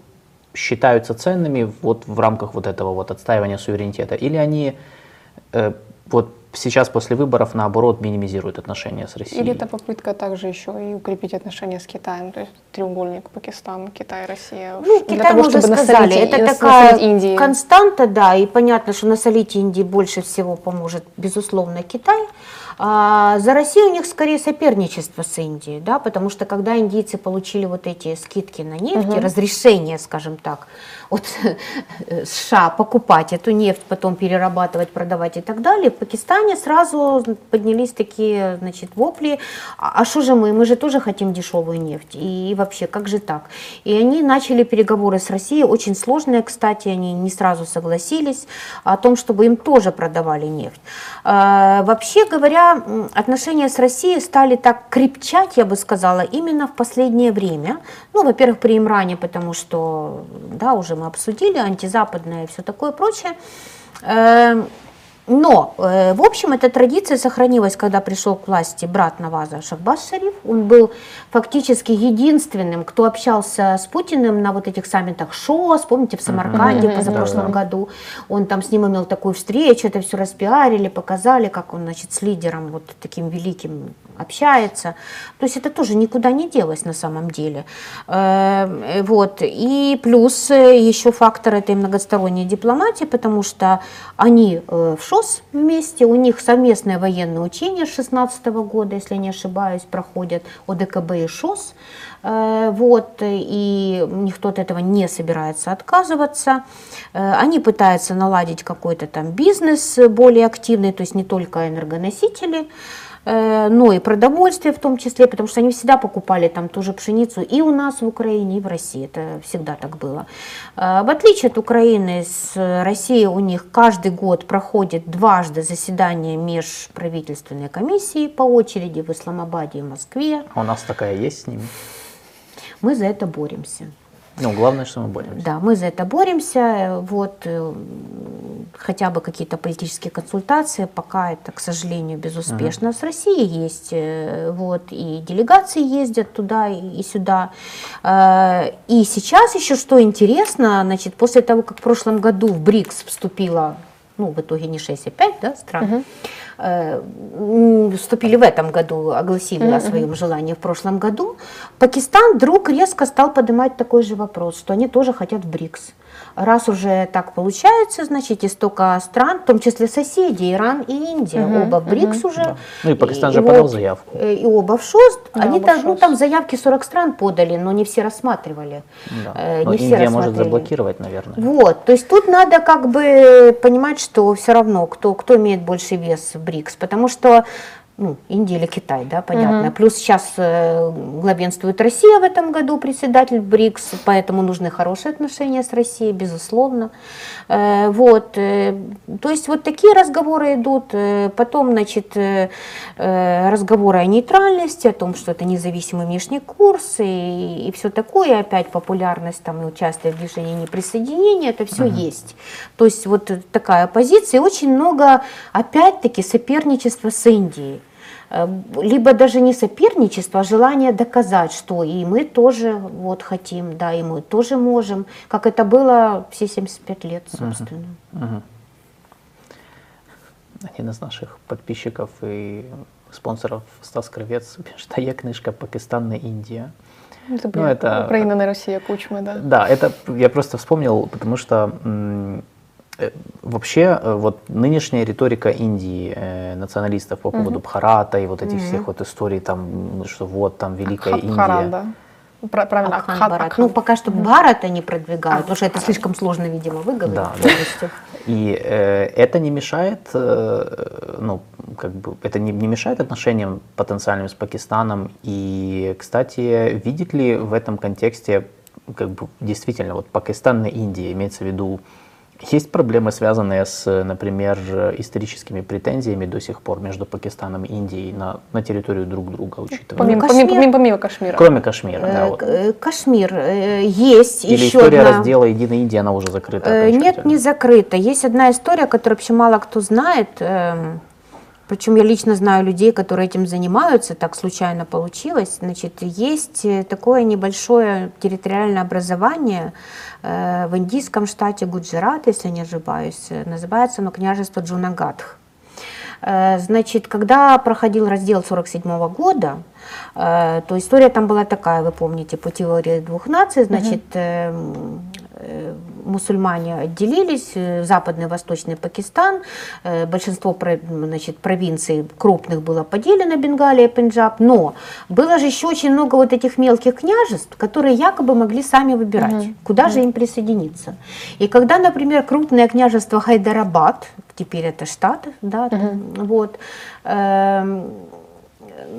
считаются ценными вот в рамках вот этого вот отстаивания суверенитета? Или они э, вот сейчас после выборов наоборот минимизируют отношения с Россией? Или это попытка также еще и укрепить отношения с Китаем, то есть треугольник Пакистан, Китай, Россия. Ну, для Китай, того, мы уже чтобы сказали, насолить, это такая насолить Индии. константа, да, и понятно, что насолить Индии больше всего поможет, безусловно, Китай. А за Россию у них скорее соперничество с Индией, да, потому что когда индийцы получили вот эти скидки на нефть, и разрешение, скажем так, от э, США покупать эту нефть, потом перерабатывать, продавать и так далее, в Пакистане сразу поднялись такие, значит, вопли, а что же мы, мы же тоже хотим дешевую нефть, и вообще, как же так? И они начали переговоры с Россией, очень сложные, кстати, они не сразу согласились о том, чтобы им тоже продавали нефть. А, Вообще говоря, отношения с Россией стали так крепчать, я бы сказала, именно в последнее время. Ну, во-первых, при Имране, потому что, да, уже мы обсудили, антизападное и все такое прочее. Эм, Но, э, в общем, эта традиция сохранилась, когда пришел к власти брат Наваза Шахбаз Шариф. Он был фактически единственным, кто общался с Путиным на вот этих саммитах ШОС, помните, в Самарканде позапрошлом году. Он там с ним имел такую встречу, это все распиарили, показали, как он, значит, с лидером вот таким великим общается. То есть это тоже никуда не делось на самом деле. Э, Вот. И плюс э, еще фактор этой многосторонней дипломатии, потому что они э, в ШОС вместе, у них совместное военное учение с 16 года, если не ошибаюсь, проходят ОДКБ и ШОС. Вот, и никто от этого не собирается отказываться. Они пытаются наладить какой-то там бизнес более активный, то есть не только энергоносители, но и продовольствие в том числе, потому что они всегда покупали там ту же пшеницу и у нас в Украине, и в России. Это всегда так было. Э, В отличие от Украины, с Россией у них каждый год проходит дважды заседание межправительственной комиссии по очереди в Исламабаде и Москве. А у нас такая есть с ними? Мы за это боремся. Ну, главное, что мы боремся. Да, мы за это боремся. Вот э, хотя бы какие-то политические консультации, пока это, к сожалению, безуспешно. С Россией есть, э, вот, и делегации ездят туда и сюда. Э, И сейчас еще что интересно, значит, после того, как в прошлом году в БРИКС вступила, ну, в итоге не 6, а 5 да, стран, м, вступили в этом году, огласили о своем желании в прошлом году, Пакистан вдруг резко стал поднимать такой же вопрос, что они тоже хотят в БРИКС. Раз уже так получается, значит, и столько стран, в том числе соседи, Иран и Индия, оба в БРИКС уже. Ну и Пакистан же подал заявку. э, И оба в ШОС. Да, они оба там, в ну, там заявки 40 стран подали, но не все рассматривали. Да. Э, Но не все Индия может заблокировать, наверное. Вот, то есть тут надо как бы понимать, что все равно, кто, кто имеет больший вес в БРИКС, потому что ну, Индия или Китай, да, понятно. Плюс сейчас э, главенствует Россия в этом году, председатель БРИКС, поэтому нужны хорошие отношения с Россией, безусловно. Э, вот, э, то есть вот такие разговоры идут. Э, потом, значит, э, э, разговоры о нейтральности, о том, что это независимый внешний курс и, и все такое, опять популярность там и участие в движении неприсоединения, это все есть. То есть вот такая позиция, и очень много, опять-таки, соперничества с Индией. Э, Либо даже не соперничество, а желание доказать, что и мы тоже вот хотим, да, и мы тоже можем, как это было все 75 лет, собственно. Мгм. Один из наших подписчиков и спонсоров Стас Кровец [LAUGHS] пишет, а я книжка Пакистан на Индия. Это, Ну, это- Украина на Россия Кучмы, да. Да, это я просто вспомнил, потому что вообще э, вот нынешняя риторика Индии э, националистов по поводу Бхарата и вот этих всех вот историй там, что вот там великая Акха- Бхарат, Индия. да. Пра- Правильно, Акхан Акхан- Барат. Ну, пока что Барат они продвигают, потому что это слишком сложно, видимо, выговорить Да, да. И э, это не мешает, э, ну, как бы, это не, не мешает отношениям потенциальным с Пакистаном. И, кстати, видит ли в этом контексте, как бы, действительно, вот Пакистан и Индия, имеется в виду, есть проблемы, связанные с, например, историческими претензиями до сих пор между Пакистаном и Индией на, на территорию друг друга, учитывая. Помимо, помимо, Кашмир- помимо, помимо Кашмира. Кроме Кашмира, да. Э, вот. э, Кашмир. э, Есть Или еще история одна... раздела Единой Индии, она уже закрыта. Э, Нет, не закрыто. Есть одна история, которую вообще мало кто знает. Эм, Причем я лично знаю людей, которые этим занимаются, так случайно получилось. Значит, есть э, такое небольшое территориальное образование э, в индийском штате Гуджарат, если не ошибаюсь. Называется оно княжество Джунагадх. Э, Значит, когда проходил раздел 47 года, то история там была такая, вы помните, по теории двух наций, значит, э, м, э, мусульмане отделились, э, западный восточный Пакистан, э, большинство значит, провинций крупных было поделено, Бенгалия, Пенджаб, но было же еще очень много вот этих мелких княжеств, которые якобы могли сами выбирать, куда же им присоединиться. И когда, например, крупное княжество Хайдарабад, теперь это штат, да, там, вот, эм,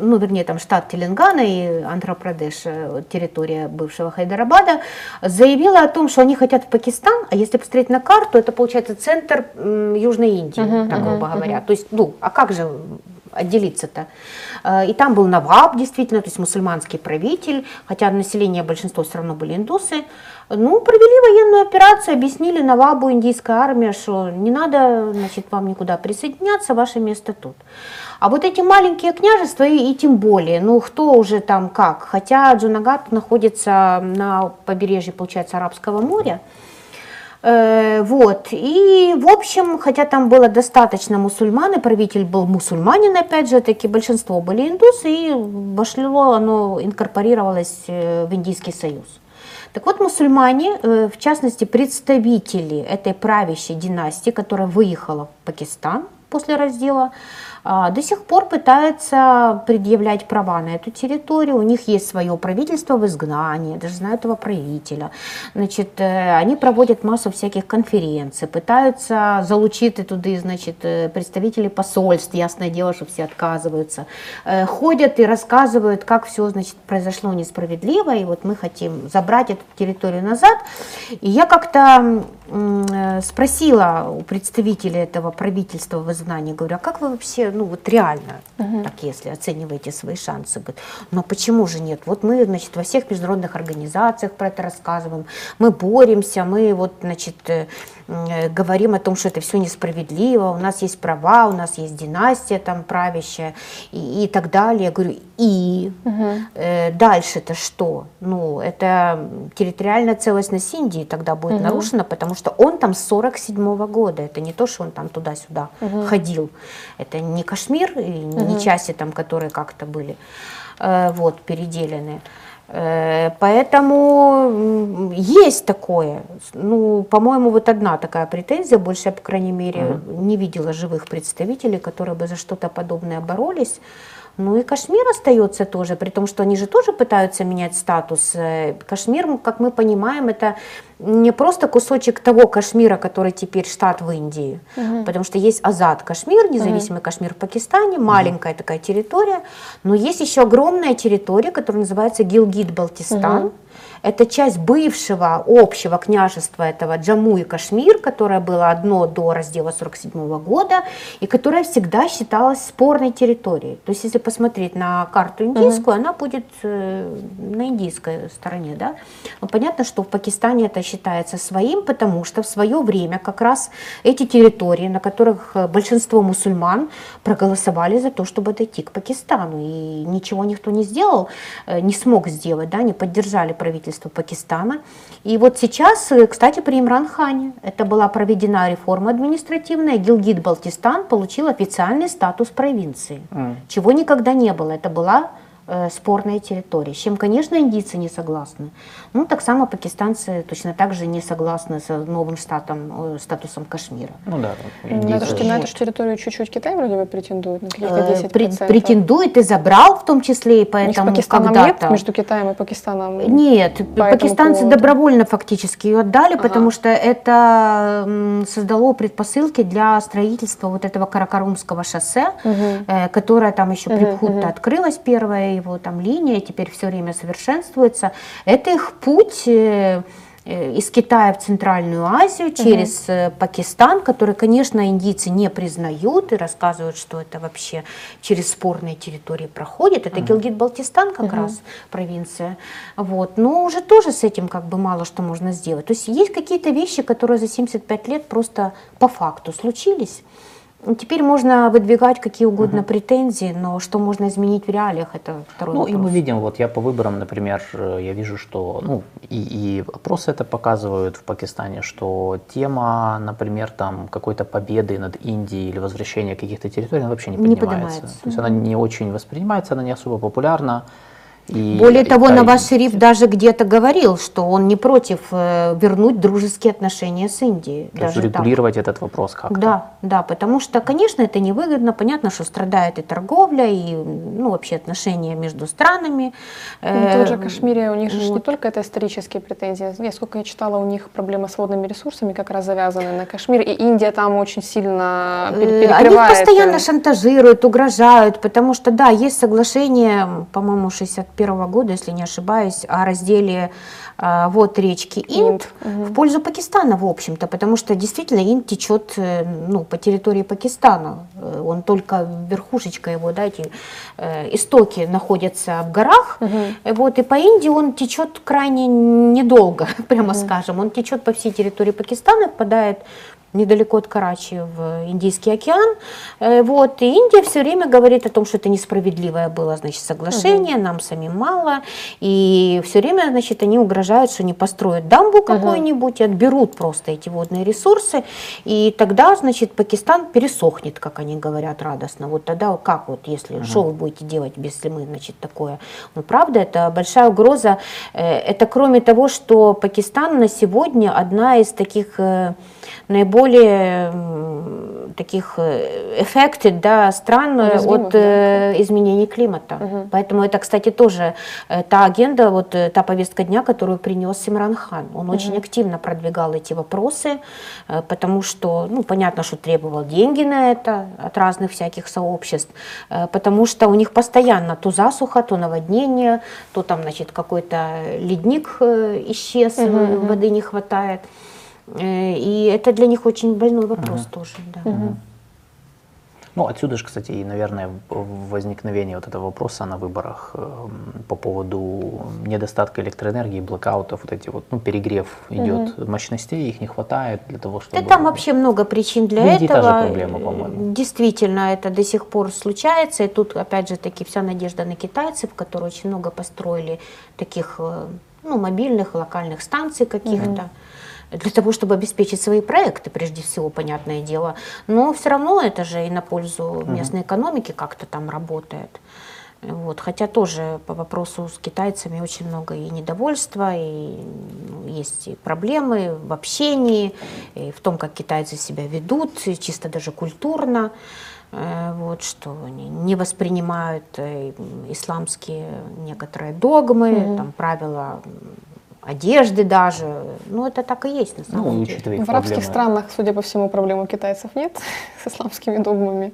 ну, вернее, там штат Теленгана и Андхра-Прадеш, э, территория бывшего Хайдарабада, заявила о том, что они хотят в Пакистан, а если посмотреть на карту, это получается центр Южной Индии, так грубо говоря. То есть, ну, а как же отделиться-то? Э, И там был Наваб, действительно, то есть мусульманский правитель, хотя население большинство все равно были индусы. Ну, провели военную операцию, объяснили Навабу индийская армия, что не надо, значит, вам никуда присоединяться, ваше место тут. А вот эти маленькие княжества и, и тем более, ну кто уже там как, хотя Джунагат находится на побережье, получается, Арабского моря, вот, и в общем, хотя там было достаточно мусульман, и правитель был мусульманин, опять же таки, большинство были индусы, и вошло оно, инкорпорировалось э, в Индийский союз. Так вот, мусульмане, э, в частности, представители этой правящей династии, которая выехала в Пакистан после раздела, до сих пор пытаются предъявлять права на эту территорию. У них есть свое правительство в изгнании, даже знаю этого правителя. Значит, э, они проводят массу всяких конференций, пытаются залучить туда, значит, э, представителей посольств, ясное дело, что все отказываются. Э, Ходят и рассказывают, как все, значит, произошло несправедливо, и вот мы хотим забрать эту территорию назад. И я как-то спросила у представителей этого правительства в изгнании, говорю, а как вы вообще ну вот реально, так если оцениваете свои шансы. Говорит, но почему же нет? Вот мы, значит, во всех международных организациях про это рассказываем, мы боремся, мы вот, значит, э, э, говорим о том, что это все несправедливо, у нас есть права, у нас есть династия там правящая и, и так далее. Я говорю, и э, дальше-то что? Ну, это территориальная целостность Индии тогда будет нарушена, потому что он там с 47 года, это не то, что он там туда-сюда ходил, это не Кашмир, и не части там, которые как-то были э, вот, переделены. Э, Поэтому есть такое. Ну, по-моему, вот одна такая претензия, больше я, по крайней мере, не видела живых представителей, которые бы за что-то подобное боролись. Ну и Кашмир остается тоже, при том, что они же тоже пытаются менять статус. Э, Кашмир, как мы понимаем, это не просто кусочек того Кашмира, который теперь штат в Индии, потому что есть Азад Кашмир, независимый Кашмир в Пакистане, маленькая такая территория, но есть еще огромная территория, которая называется Гилгит-Балтистан. Это часть бывшего общего княжества этого Джаму и Кашмир, которое было одно до раздела 47 года и которое всегда считалось спорной территорией. То есть если посмотреть на карту индийскую, она будет э, на индийской стороне. Да? Но понятно, что в Пакистане это считается своим, потому что в свое время как раз эти территории, на которых э, большинство мусульман проголосовали за то, чтобы дойти к Пакистану. И ничего никто не сделал, э, не смог сделать, да, не поддержали правительство Пакистана. И вот сейчас, э, кстати, при Имран Хане это была проведена реформа административная, Гилгит-Балтистан получил официальный статус провинции, чего никогда не было. Это была спорная территория, с чем, конечно, индийцы не согласны. Ну, так само пакистанцы точно так же не согласны с новым штатом, э, статусом Кашмира. Ну да, На эту, индийцы ж- на же- эту ж территорию чуть-чуть Китай вроде бы претендует, на каких-то Э, 10%. пре- Претендует и забрал в том числе, и У них с поэтому Пакистаном когда-то... нет, между Китаем и Пакистаном? Нет, пакистанцы поводу? добровольно фактически ее отдали, Ага. потому что это создало предпосылки для строительства вот этого Каракарумского шоссе, э, которое там еще при Бхутто открылось, первая его там линия, теперь все время совершенствуется. Это их путь э, э, из Китая в Центральную Азию через э, Пакистан, который, конечно, индийцы не признают и рассказывают, что это вообще через спорные территории проходит. Это Гилгит-Балтистан как раз провинция. Вот. Но уже тоже с этим как бы мало что можно сделать. То есть есть какие-то вещи, которые за 75 лет просто по факту случились. Теперь можно выдвигать какие угодно претензии, но что можно изменить в реалиях, это второй Ну, и вопрос. мы видим, вот я по выборам, например, э, я вижу, что, ну, и, и опросы это показывают в Пакистане, что тема, например, там, какой-то победы над Индией или возвращения каких-то территорий, она вообще не Не поднимается. поднимается. То есть она не очень воспринимается, она не особо популярна. И, Более и- того, да, и- Наваз Шериф даже где-то говорил, что он не против э, вернуть дружеские отношения с Индией. то есть даже так. регулировать этот вопрос как-то. Да, да, потому что, конечно, это невыгодно, понятно, что страдает и торговля, и ну, вообще отношения между странами. Ну, в том же Э, Кашмире у них же не только это исторические претензии. Я сколько я читала, у них проблемы с водными ресурсами как раз завязаны на Кашмир, и Индия там очень сильно Э, Они перекрывает. постоянно э, шантажируют, угрожают, потому что, да, есть соглашение, по-моему, 61 года, если не ошибаюсь, о разделе а, вот речки Инд, Инд, в пользу Пакистана, в общем-то, потому что действительно Инд течет э, ну, по территории Пакистана. Э, Он только верхушечка его, да, эти э, истоки находятся в горах, Э, вот, и по Индии он течет крайне недолго, [LAUGHS] прямо скажем. Он течет по всей территории Пакистана, впадает недалеко от Карачи в Индийский океан. Э, Вот, и Индия все время говорит о том, что это несправедливое было значит, соглашение, нам самим мало. И все время значит, они угрожают, что они построят дамбу какую-нибудь и отберут просто эти водные ресурсы. И тогда значит, Пакистан пересохнет, как они говорят радостно. Вот тогда как вот, если, что вы будете делать, если мы значит, такое? Ну, правда, это большая угроза. Э, Это кроме того, что Пакистан на сегодня одна из таких э, наиболее таких э, affected да, стран э, от да. э, изменений климата. Поэтому это, кстати, тоже э, та агенда, вот та повестка дня, которую принес Симран Хан. Он очень активно продвигал эти вопросы, потому что, ну, понятно, что требовал деньги на это от разных всяких сообществ, потому что у них постоянно то засуха, то наводнение, то там, значит, какой-то ледник исчез, э, воды не хватает. Э, И это для них очень больной вопрос тоже. Да. Ну, отсюда же, кстати, и, наверное, возникновение вот этого вопроса на выборах эм, по поводу недостатка электроэнергии, блокаутов, вот эти вот, ну, перегрев идет мощностей, их не хватает для того, Да чтобы... там вообще много причин для Везде та этого. же проблема, по-моему. Действительно, это до сих пор случается. И тут, опять же, таки вся надежда на китайцев, которые очень много построили таких э, ну, мобильных, локальных станций каких-то. Для того, чтобы обеспечить свои проекты, прежде всего, понятное дело. Но все равно это же и на пользу местной экономики как-то там работает. Вот. Хотя тоже по вопросу с китайцами очень много и недовольства, и ну, есть и проблемы в общении, и в том, как китайцы себя ведут, чисто даже культурно. Э, Вот, что они не воспринимают э, исламские некоторые догмы, там, правила одежды даже. Ну, это так и есть на Ну, самом и деле. учитывая их В арабских проблемы. странах, судя по всему, проблем у китайцев нет [LAUGHS] с исламскими догмами.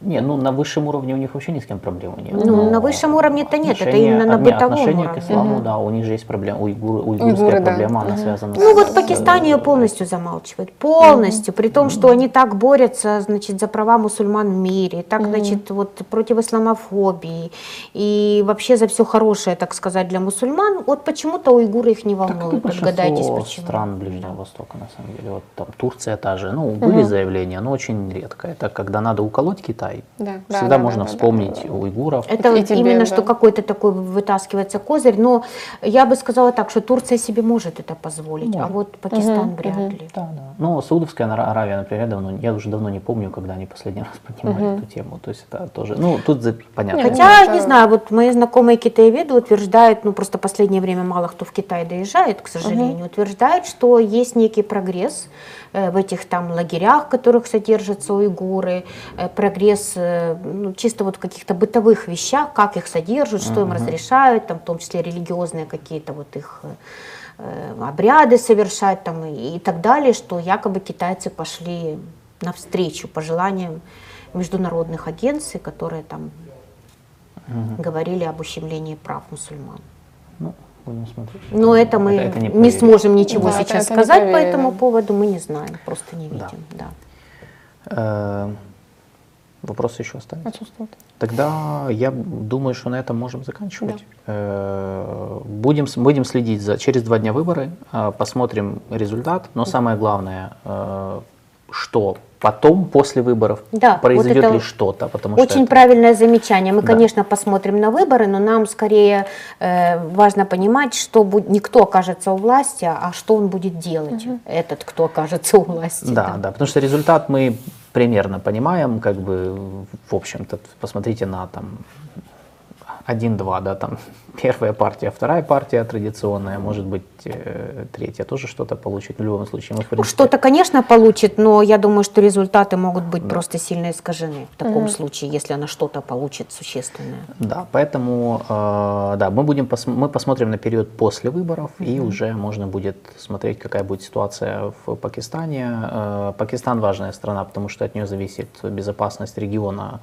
Не, ну на высшем уровне у них вообще ни с кем проблемы нет. Ну, Но на высшем уровне-то нет, это именно на бытовом отношение уровне. к исламу, да, у них же есть проблема, уйгур, уйгурская Уйгуры, да. проблема, она Мгм. связана Ну с... вот в Пакистане ее полностью замалчивают, полностью, при том, что они так борются, значит, за права мусульман в мире, так, значит, вот против исламофобии и вообще за все хорошее, так сказать, для мусульман. Вот почему-то уйгуры их не Так, волнуют. большинство Догадайтесь, почему. стран Ближнего Востока, на самом деле. Вот там Турция та же. Ну, были заявления, но очень редко. Это когда надо уколоть Китай. Да, да, Всегда да, можно да, вспомнить да, да. уйгуров. Это И вот тебе, именно да. что какой-то такой вытаскивается козырь, но я бы сказала так, что Турция себе может это позволить, а Может. вот Пакистан вряд ли. Да, да. Но Саудовская Ара- Аравия, например, я давно, я уже давно не помню, когда они последний раз поднимали эту тему. То есть это тоже, ну, тут понятно. Нет, Хотя, это- не знаю, вот мои знакомые китаеведы утверждают, ну просто последнее время мало кто в Китай доезжает, к сожалению, утверждают, что есть некий прогресс в этих там лагерях, в которых содержатся уйгуры, э, прогресс э, ну, чисто вот в каких-то бытовых вещах, как их содержат, что им разрешают, там, в том числе религиозные какие-то вот их э, э, обряды совершать там, и, и так далее, что якобы китайцы пошли навстречу пожеланиям международных агенций, которые там говорили об ущемлении прав мусульман. Ну, будем смотреть. Но это мы Это- это не не, сможем ничего Да, это- сейчас это сказать по проверено. этому поводу, мы не знаем, просто не Да. видим. Да. Э, Вопросы еще остались? Отсутствует. Тогда я думаю, что на этом можем заканчивать. Э, Будем, будем следить за через два дня выборы, э, посмотрим результат. Но самое главное, э, что потом, после выборов, Да, вот произойдет это ли что-то. Потому что Очень это- правильное замечание. Мы, Да. конечно, посмотрим на выборы, но нам скорее э, важно понимать, что будет, не кто окажется у власти, а что он будет делать, этот, кто окажется у власти. Да, да, потому что результат мы примерно понимаем, как бы, в общем-то, посмотрите на там 1-2, да, там [LAUGHS] первая партия, вторая партия традиционная, может быть, э, третья тоже что-то получит. В любом случае, мы, в Ну, принципе, Что-то, конечно, получит, но я думаю, что результаты могут быть просто сильно искажены в таком случае, если она что-то получит существенное. Да, поэтому э, да, мы будем пос- мы посмотрим на период после выборов и уже можно будет смотреть, какая будет ситуация в Пакистане. Э, Пакистан важная страна, потому что от нее зависит безопасность региона,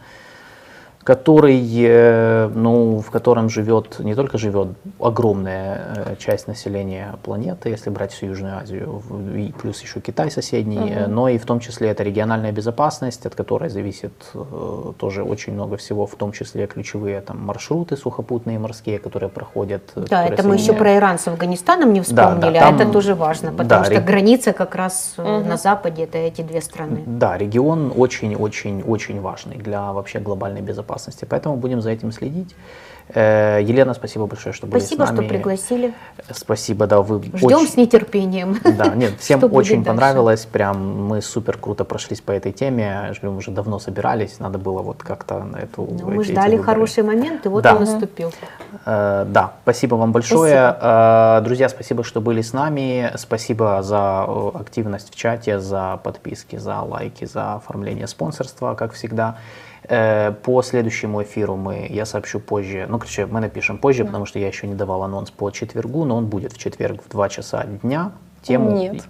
который, э, ну, в котором живет не только живет огромная э, часть населения планеты, если брать всю Южную Азию, и плюс еще Китай соседний, э, но и в том числе это региональная безопасность, от которой зависит э, тоже очень много всего, в том числе ключевые там маршруты сухопутные, морские, которые проходят. Да, которые это мы еще соединяют. про Иран с Афганистаном не Да, да, вспомнили, там- а это тоже важно, потому да, что ре- граница как раз э, на Западе, это эти две страны. Да, регион очень-очень-очень важный для вообще глобальной безопасности, поэтому будем за этим следить. Э, Елена, спасибо большое, что были Спасибо, с нами. что пригласили. Спасибо, да, вы Ждем очень- с нетерпением. [LAUGHS] Да, нет, всем [LAUGHS] Что очень дальше? понравилось, прям мы супер круто прошлись по этой теме, Я же говорю, мы уже давно собирались, надо было вот как-то на эту... Ну, эти- мы эти ждали выборы. хороший момент, и вот Да. он наступил. Э, Да, спасибо вам большое. Э, Друзья, спасибо, что были с нами. Спасибо за активность в чате, за подписки, за лайки, за оформление спонсорства, как всегда. Э, По следующему эфиру мы, я сообщу позже, ну, короче, мы напишем позже, потому что я еще не давал анонс по четвергу, но он будет в четверг в 2 часа дня. Тему... Нет.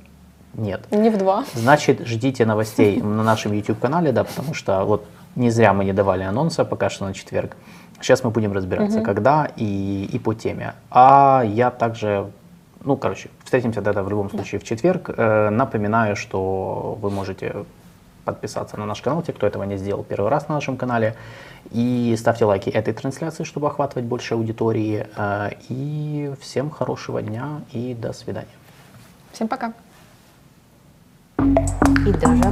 Нет. Не в два. Значит, ждите новостей [LAUGHS] на нашем YouTube-канале, да, потому что вот не зря мы не давали анонса пока что на четверг. Сейчас мы будем разбираться, когда и, и по теме. А я также, ну, короче, встретимся тогда в любом случае в четверг. Э, напоминаю, что вы можете подписаться на наш канал, те, кто этого не сделал первый раз на нашем канале. И ставьте лайки этой трансляции, чтобы охватывать больше аудитории. Э, И всем хорошего дня и до свидания. Всем пока. И даже